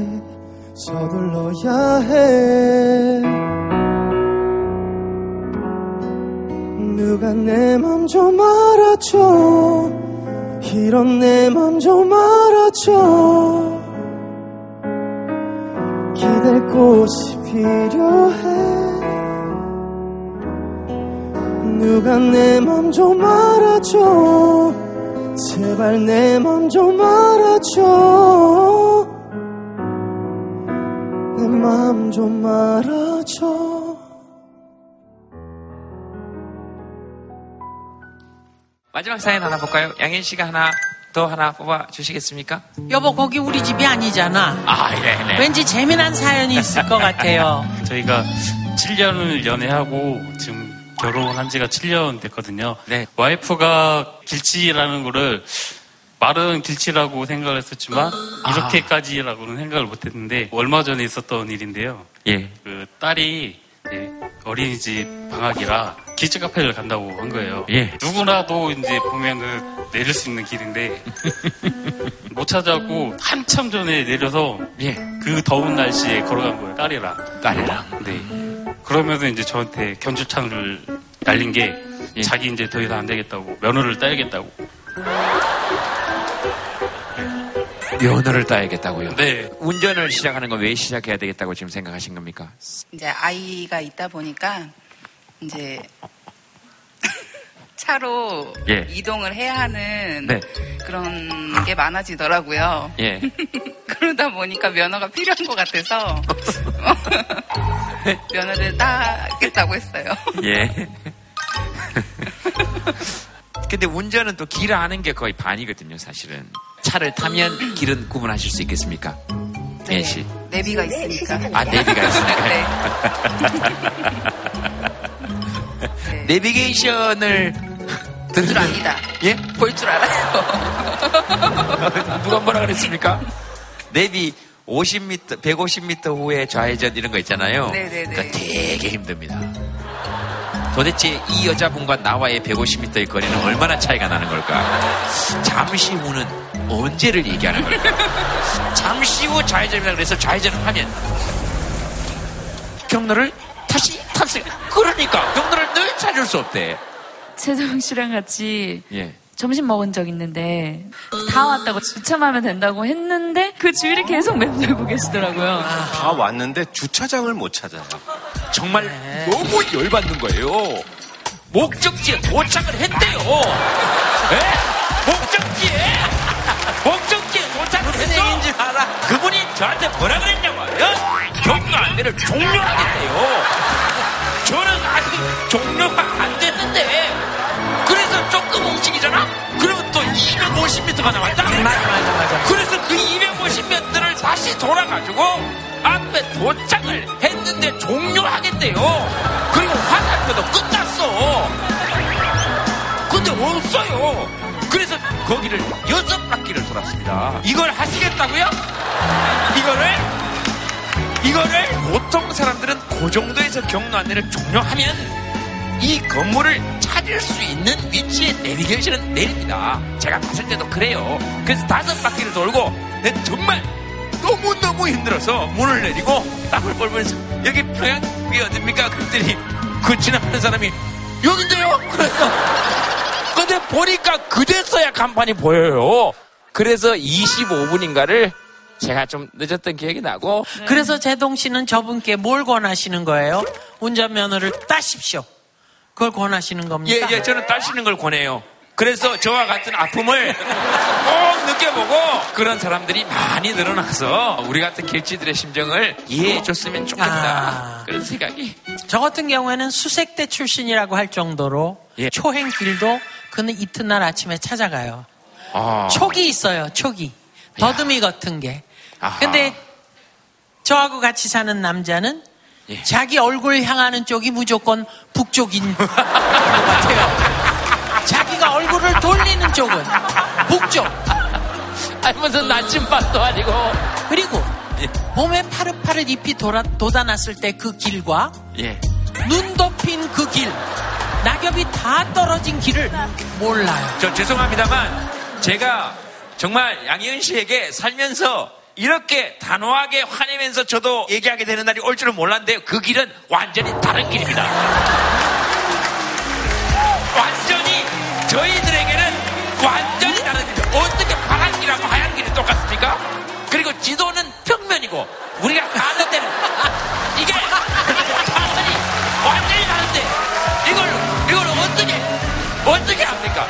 서둘러야 해. 누가 내 맘 좀 알아줘. 이런 내 맘 좀 알아줘. 기댈 곳이 필요해 누가 내 맘 좀 알아줘 제발 내 맘 좀 알아줘 내 맘 좀 알아줘 마지막 사연 하나 볼까요? 양현 씨가 하나 더 하나 뽑아 주시겠습니까? 여보, 거기 우리 집이 아니잖아. 아, 예, 네. 왠지 재미난 사연이 있을 것 같아요. 저희가 7년을 연애하고 지금 결혼한 지가 7년 됐거든요. 네. 와이프가 길치라는 거를 말은 길치라고 생각을 했었지만 아. 이렇게까지라고는 생각을 못했는데 얼마 전에 있었던 일인데요. 예. 그 딸이 이제 어린이집 방학이라 길치 카페를 간다고 한 거예요. 예. 누구나도 이제 보면은 내릴 수 있는 길인데 못 찾아고 한참 전에 내려서 예. 그 더운 날씨에 걸어간 거예요. 딸이랑. 딸이랑. 네. 그러면서 이제 저한테 견주창을 날린 게 예. 자기 이제 더 이상 안 되겠다고 면허를 따야겠다고. 면허를 따야겠다고요. 네. 운전을 시작하는 건 왜 시작해야 되겠다고 지금 생각하신 겁니까? 이제 아이가 있다 보니까 이제 차로 예. 이동을 해야 하는 네. 그런 게 많아지더라고요. 예. 그러다 보니까 면허가 필요한 것 같아서 면허를 따겠다고 했어요. 예. 근데 운전은 또 길 아는 게 거의 반이거든요, 사실은. 차를 타면 길은 구분하실 수 있겠습니까? 네. 예 씨. 내비가 있으니까. 아, 내비가 있으니까. 네. 내비게이션을 줄 압니다. 예? 볼 줄 알아요. 누가 뭐라 그랬습니까? 내비 50m, 150m 후에 좌회전 이런 거 있잖아요. 네네네. 그러니까 되게 힘듭니다. 도대체 이 여자분과 나와의 150m의 거리는 얼마나 차이가 나는 걸까? 잠시 후는 언제를 얘기하는 걸까? 잠시 후 좌회전이라 그래서 좌회전을 하면 경로를 다시 탑승. 그러니까 경로를 늘 찾을 수 없대. 최정 씨랑 같이 예. 점심 먹은 적 있는데 다 왔다고 주차하면 된다고 했는데 그 주위를 계속 맴돌고 계시더라고요. 다 왔는데 주차장을 못 찾아요. 정말 너무 열받는 거예요. 목적지에 도착을 했대요. 예? 목적지에 목적지에 도착을 했어. 줄 알아. 그분이 저한테 뭐라 그랬냐고요. 경로 안내를 종료하겠대요. 저는 아직 종료가 안 됐는데 그래서 조금 움직이잖아. 그러면 또 250m가 남았다. 맞아 맞아 맞아. 그래서 그 250m를 다시 돌아가지고 앞에 도착을 했는데 종료하겠대요. 그리고 화살표도 끝났어. 근데 없어요. 그래서 거기를 여섯 바퀴를 돌았습니다. 이걸 하시겠다고요? 이거를? 이거를 보통 사람들은 그 정도에서 경로 안내를 종료하면 이 건물을 찾을 수 있는 위치에 내비게이션은 내립니다. 제가 봤을 때도 그래요. 그래서 다섯 바퀴를 돌고 내 정말 너무너무 힘들어서 문을 내리고 땀을 뻘면서 여기 평양이 어딥니까? 그랬더니 그 지나가는 사람이 여긴데요? 그래서 근데 보니까 그제서야 간판이 보여요. 그래서 25분인가를 제가 좀 늦었던 기억이 나고 그래서 제동 씨는 저분께 뭘 권하시는 거예요? 운전면허를 따십시오. 그걸 권하시는 예, 겁니까? 예, 저는 따시는 걸 권해요. 그래서 저와 같은 아픔을 꼭 느껴보고 그런 사람들이 많이 늘어나서 우리 같은 길치들의 심정을 이해해 줬으면 좋겠다. 그런 생각이. 저 같은 경우에는 수색대 출신이라고 할 정도로 예. 초행길도 그는 이튿날 아침에 찾아가요. 아. 촉이 있어요, 촉이. 더듬이 같은 게. 아하. 근데 저하고 같이 사는 남자는 예. 자기 얼굴 향하는 쪽이 무조건 북쪽인 것 같아요. 자기가 얼굴을 돌리는 쪽은 북쪽. 아니, 무슨 나침반도 아니고. 그리고 몸에 파릇파릇 잎이 돌아, 돋아났을 때 그 길과 예. 눈 덮인 그 길, 낙엽이 다 떨어진 길을 몰라요. 저 죄송합니다만 제가 정말 양희은 씨에게 살면서 이렇게 단호하게 화내면서 저도 얘기하게 되는 날이 올 줄은 몰랐는데요. 그 길은 완전히 다른 길입니다. 완전히 저희들에게는 완전히 다른 길이죠. 어떻게 파란 길하고 하얀 길이 똑같습니까? 그리고 지도는 평면이고 우리가 가는 데는 이게 차선이 완전히 다른데 이걸 이걸 어떻게 어떻게 합니까?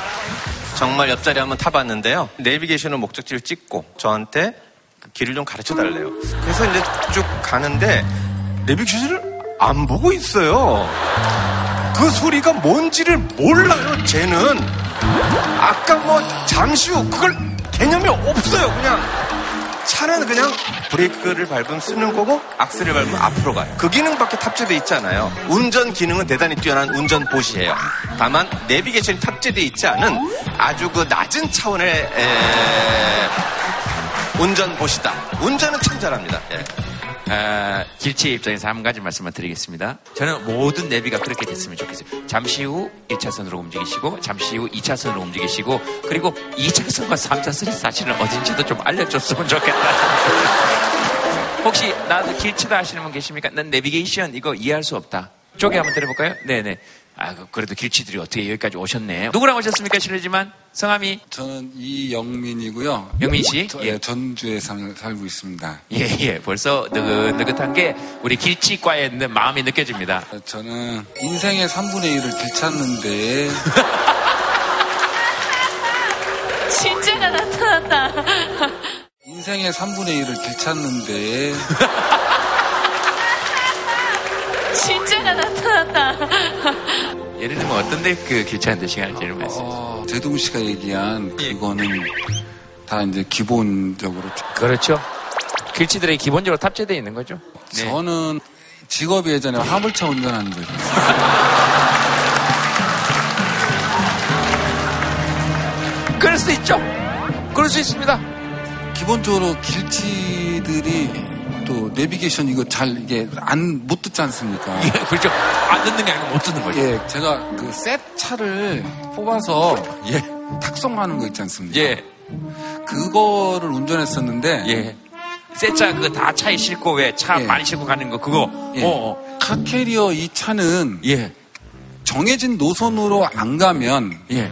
정말 옆자리 한번 타봤는데요. 내비게이션은 목적지를 찍고 저한테 그 길을 좀 가르쳐 달래요. 그래서 이제 쭉 가는데 내비게이션을 안 보고 있어요. 그 소리가 뭔지를 몰라요, 쟤는. 아까 뭐 잠시 후 그걸 개념이 없어요, 그냥. 차는 그냥 브레이크를 밟으면 쓰는 거고 악셀을 밟으면 앞으로 가요. 그 기능밖에 탑재되어 있지 않아요. 운전 기능은 대단히 뛰어난 운전 보시예요. 다만 내비게이션이 탑재되어 있지 않은 아주 그 낮은 차원의 에, 운전 보시다. 운전은 참 잘합니다. 예. 아, 길치의 입장에서 한 가지 말씀을 드리겠습니다. 저는 모든 내비가 그렇게 됐으면 좋겠어요. 잠시 후 1차선으로 움직이시고, 잠시 후 2차선으로 움직이시고, 그리고 2차선과 3차선이 사실은 어딘지도 좀 알려줬으면 좋겠다. 혹시 나도 길치다 하시는 분 계십니까? 난 내비게이션 이거 이해할 수 없다. 쪽에 한번 들어볼까요? 네네. 아, 그- 그래도 길치들이 어떻게 여기까지 오셨네. 누구랑 오셨습니까? 실례지만 성함이 저는 이영민이고요. 영민 씨? 저- 예. 예, 전주에 살, 살고 있습니다. 예, 예. 벌써 느긋느긋한 게 우리 길치과에 있는 마음이 느껴집니다. 저는 인생의 3분의 1을 되찾는데 진짜가 나타났다. 인생의 3분의 1을 되찾는데 진짜가 나타났다. 예를 들면 어떤 데 그 교체하는데 시간을 제일 많이? 어, 제동 씨가 얘기한 그거는 다 이제 기본적으로 그렇죠. 길치들의 기본적으로 탑재되어 있는 거죠. 네. 저는 직업이 예전에 화물차 운전하는 적이 있어요. 그럴 수 있죠. 그럴 수 있습니다. 기본적으로 길치들이 또 내비게이션 이거 잘 이게 안 못 듣지 않습니까? 예, 그렇죠. 안 듣는 게 아니고 못 듣는 거죠. 예, 제가 그 셋 차를 뽑아서 예 탁송하는 거 있지 않습니까? 예. 그거를 운전했었는데 예. 세차 그거 다 차에 싣고 왜 차 예. 많이 싣고 가는 거 그거. 예. 어, 어. 카캐리어 이 차는 예. 정해진 노선으로 안 가면 예.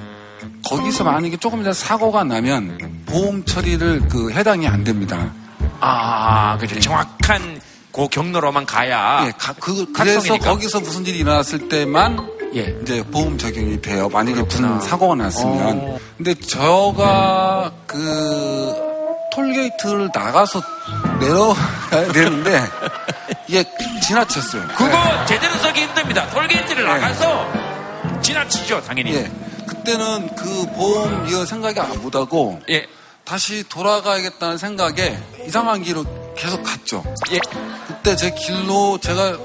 거기서 만약에 조금이라도 사고가 나면 보험 처리를 그 해당이 안 됩니다. 아, 그죠. 정확한 그 경로로만 가야. 예, 가- 그, 그래서. 거기서 무슨 일이 일어났을 때만 예. 이제 보험 적용이 돼요. 만약에. 무슨 사고가 났으면. 어. 근데 저가 그 톨게이트를 나가서 내려가야 되는데 이게 지나쳤어요. 그거 제대로 서기 힘듭니다. 톨게이트를 나가서 지나치죠, 당연히. 예. 그때는 그 보험 이거 생각이 안 못하고 예. 다시 돌아가야겠다는 생각에 이상한 길로 계속 갔죠. 예. 그때 제 길로 제가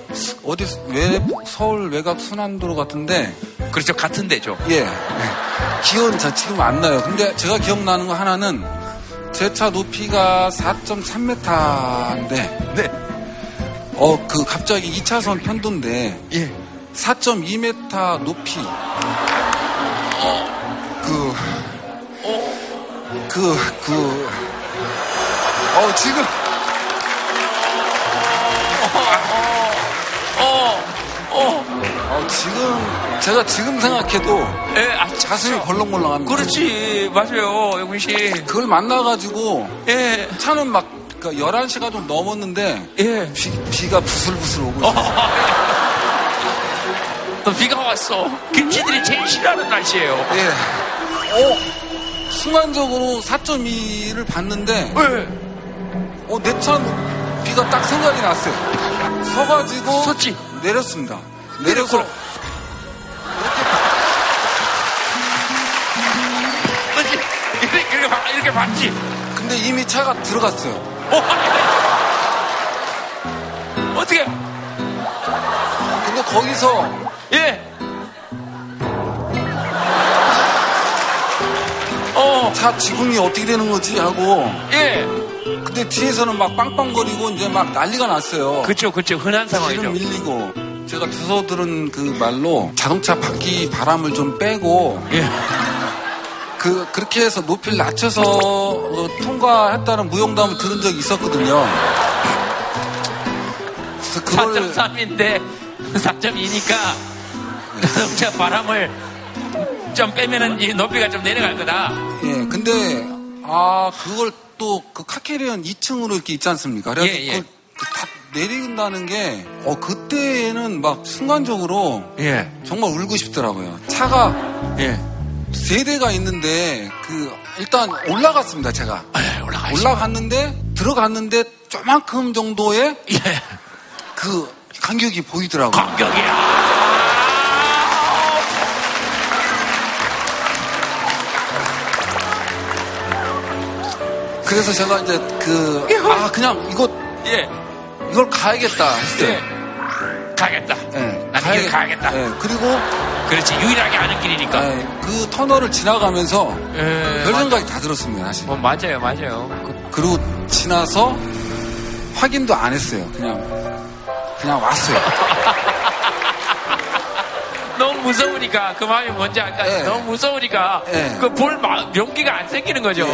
어디 외 서울 외곽 순환도로 같은데 그렇죠. 같은 데죠. 예. 기억은 자 지금 안 나요. 근데 제가 기억나는 거 하나는 제 차 높이가 4.3m인데 네. 어 그 갑자기 2차선 편도인데 예. 4.2m 높이 그 그, 그, 어, 지금, 어, 어. 어, 지금, 제가 지금 생각해도 예, 아, 가슴이 벌렁벌렁합니다. 그렇지. 맞아요, 영훈 씨. 그걸 만나가지고, 예. 차는 막, 그 11시가 좀 넘었는데, 예. 비, 가 부슬부슬 오고 있어요. 또 비가 왔어. 김치들이 제일 싫어하는 날씨예요. 예. 어, 순간적으로 4.2를 봤는데, 예. 어, 내 차는 비가 딱 생각이 났어요. 서가지고, 섰지. 내렸습니다. 내려서. 이렇게, 이렇게, 봐- 이렇게 봤지. 근데 이미 차가 들어갔어요. 어떻게? 근데 거기서 예. 어. 차 지붕이 어떻게 되는 거지 하고 예. 근데 뒤에서는 막 빵빵거리고 이제 막 난리가 났어요. 그렇죠, 그렇죠. 흔한 상황이죠. 밀리고 제가 주워 들은 그 말로 자동차 바퀴 바람을 좀 빼고 예. 그 그렇게 해서 높이를 낮춰서 어, 통과했다는 무용담을 들은 적이 있었거든요. 그래서 그걸 4.3인데 4.2니까 자동차 바람을 좀 빼면은 이 높이가 좀 내려갈 거다. 예, 근데 아 그걸 또 그 카케리언 2층으로 이렇게 있지 않습니까? 그래서 예, 예. 그걸 다 내린다는 게 어 그때는 막 순간적으로 예. 정말 울고 싶더라고요. 차가 예. 세 대가 있는데 그 일단 올라갔습니다 제가 예, 올라가. 올라갔는데 들어갔는데 조만큼 정도의 예. 그 간격이 보이더라고요. 간격이야. 그래서 제가 이제 그 아 그냥 이거 예. 이걸 가야겠다 했어요. 예. 가겠다. 예, 난 이길 가야겠다. 예, 그리고 그렇지. 유일하게 아는 길이니까. 예, 그 터널을 지나가면서 예. 별 생각이 다 들었습니다 사실. 뭐 맞아요, 맞아요. 그- 그리고 지나서 확인도 안 했어요. 그냥 그냥 왔어요. 너무 무서우니까 그 마음이 뭔지 알까? 예. 너무 무서우니까 예. 그볼 용기가 안 생기는 거죠.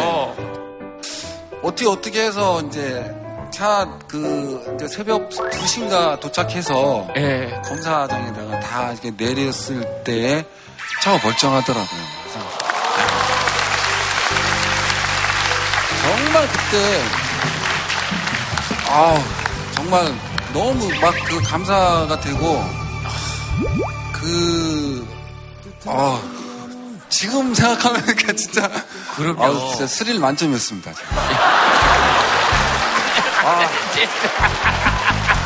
어떻게 어떻게 해서 이제 차그 새벽 2시인가 도착해서 예. 검사장에다가 다 이렇게 내렸을 때 차가 멀쩡하더라고요. 정말 그때 아 정말 너무 막 그 감사가 되고 그 아, 지금 생각하면 그 진짜 그럼요. 아, 진짜 스릴 만점이었습니다. 아,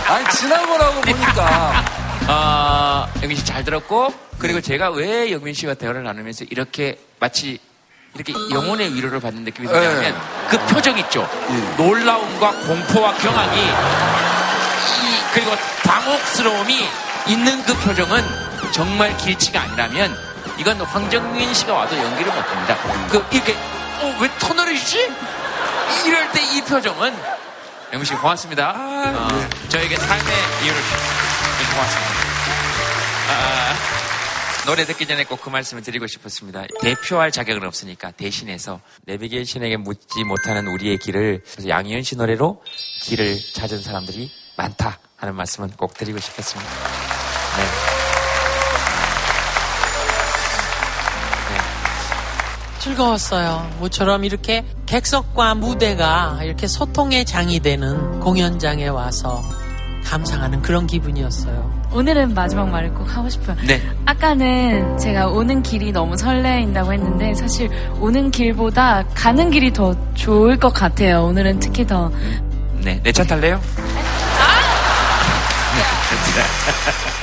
아니 지나고 나고 보니까 어, 영민 씨 잘 들었고, 그리고 제가 왜 영민 씨와 대화를 나누면서 이렇게 마치 이렇게 영혼의 위로를 받는 느낌이 드냐면 네. 그 표정 있죠. 놀라움과 공포와 경악이 이- 그리고 당혹스러움이 있는 그 표정은 정말 길치가 아니라면 이건 황정민 씨가 와도 연기를 못합니다. 그 이렇게 어, 왜 해주지? 이럴 때 이 표정은 영민 씨 고맙습니다. 어, 저에게 삶의 이유를 주셔서 고맙습니다. 아, 노래 듣기 전에 꼭 그 말씀을 드리고 싶었습니다. 대표할 자격은 없으니까 대신해서 내비게이션에게 묻지 못하는 우리의 길을 그래서 양희은 씨 노래로 길을 찾은 사람들이 많다 하는 말씀은 꼭 드리고 싶었습니다. 네. 즐거웠어요. 모처럼 이렇게 객석과 무대가 이렇게 소통의 장이 되는 공연장에 와서 감상하는 그런 기분이었어요. 오늘은 마지막 말을 꼭 하고 싶어요. 네. 아까는 제가 오는 길이 너무 설레인다고 했는데 사실 오는 길보다 가는 길이 더 좋을 것 같아요. 오늘은 특히 더. 네, 내 차 탈래요? 네,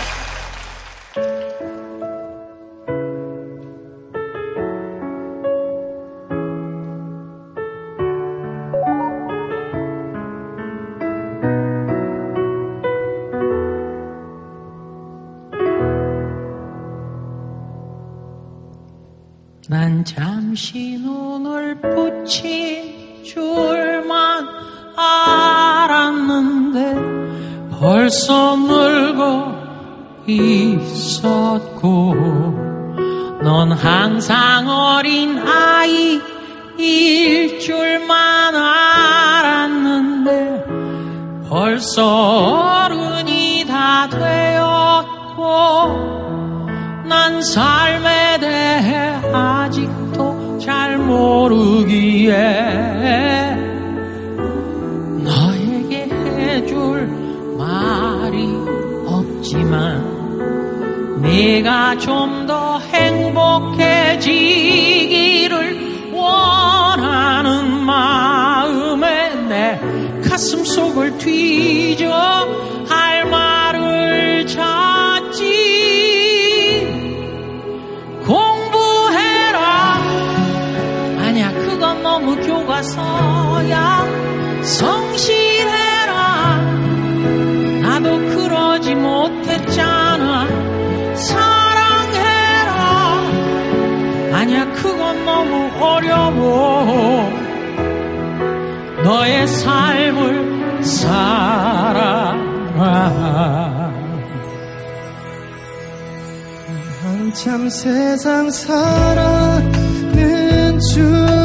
잠시 눈을 붙인 줄만 알았는데 벌써 늙어 있었고 넌 항상 어린 아이일 줄만 알았는데 벌써 어른이 다 되었고 난 삶 모르기에 너에게 해줄 말이 없지만 네가 좀 더 행복해지 교과서야 성실해라. 나도 그러지 못했잖아. 사랑해라. 아니야 그건 너무 어려워. 너의 삶을 살아라. 한참 세상 살아는 줄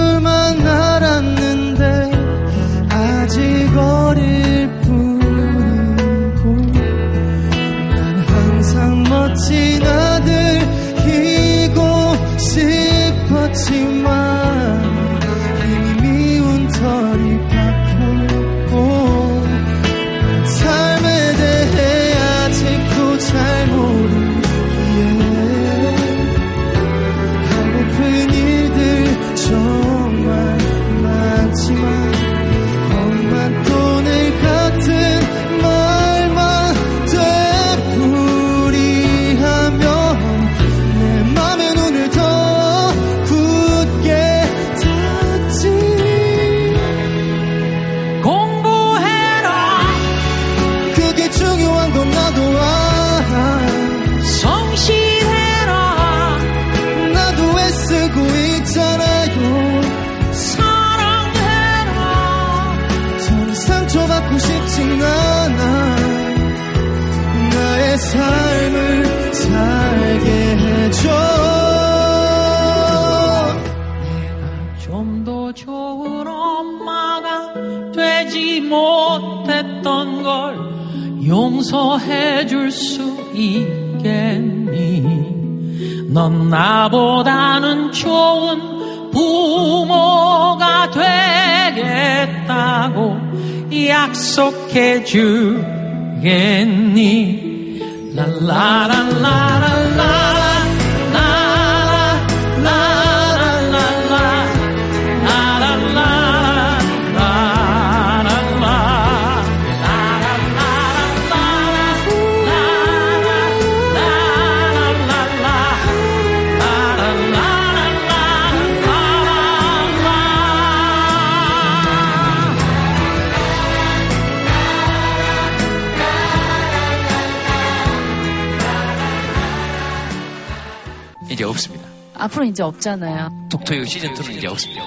용서해 줄 수 있겠니? 넌 나보다는 좋은 부모가 되겠다고 약속해 주겠니? 랄라랄라랄라 앞으로 이제 없잖아요. 톡토유 시즌 2는 이제 없습니다.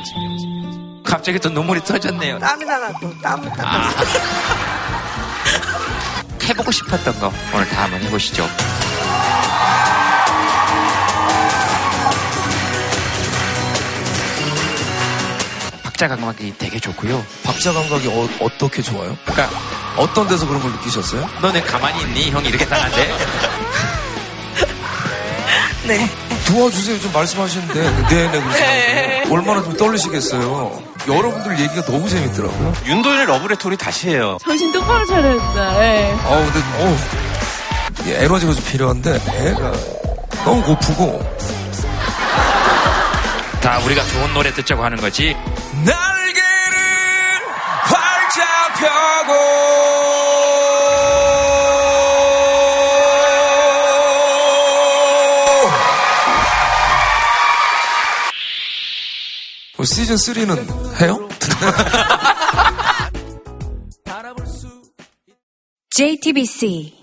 갑자기 또 눈물이 터졌네요. 땀이 또 땀을 다. 아. 해보고 싶었던 거 오늘 다 한번 해보시죠. 박자 감각이 되게 좋고요. 박자 감각이 어, 떻게 좋아요? 그러니까 어떤 데서 그런 걸 느끼셨어요? 너네 가만히 있니? 형이 이렇게 당한데. 네. 도와주세요 좀 말씀하시는데 네네 그러시면 얼마나 좀 떨리시겠어요. 여러분들 얘기가 너무 재밌더라고요. 윤도현의 러브레토리 다시 해요. 정신 똑바로 차려야 된다. 예. 아 근데 어 이게 에너지가 좀 필요한데 애가 너무 고프고 다 우리가 좋은 노래 듣자고 하는 거지. 날개를 활짝 펴고 시즌 3는 해요? JTBC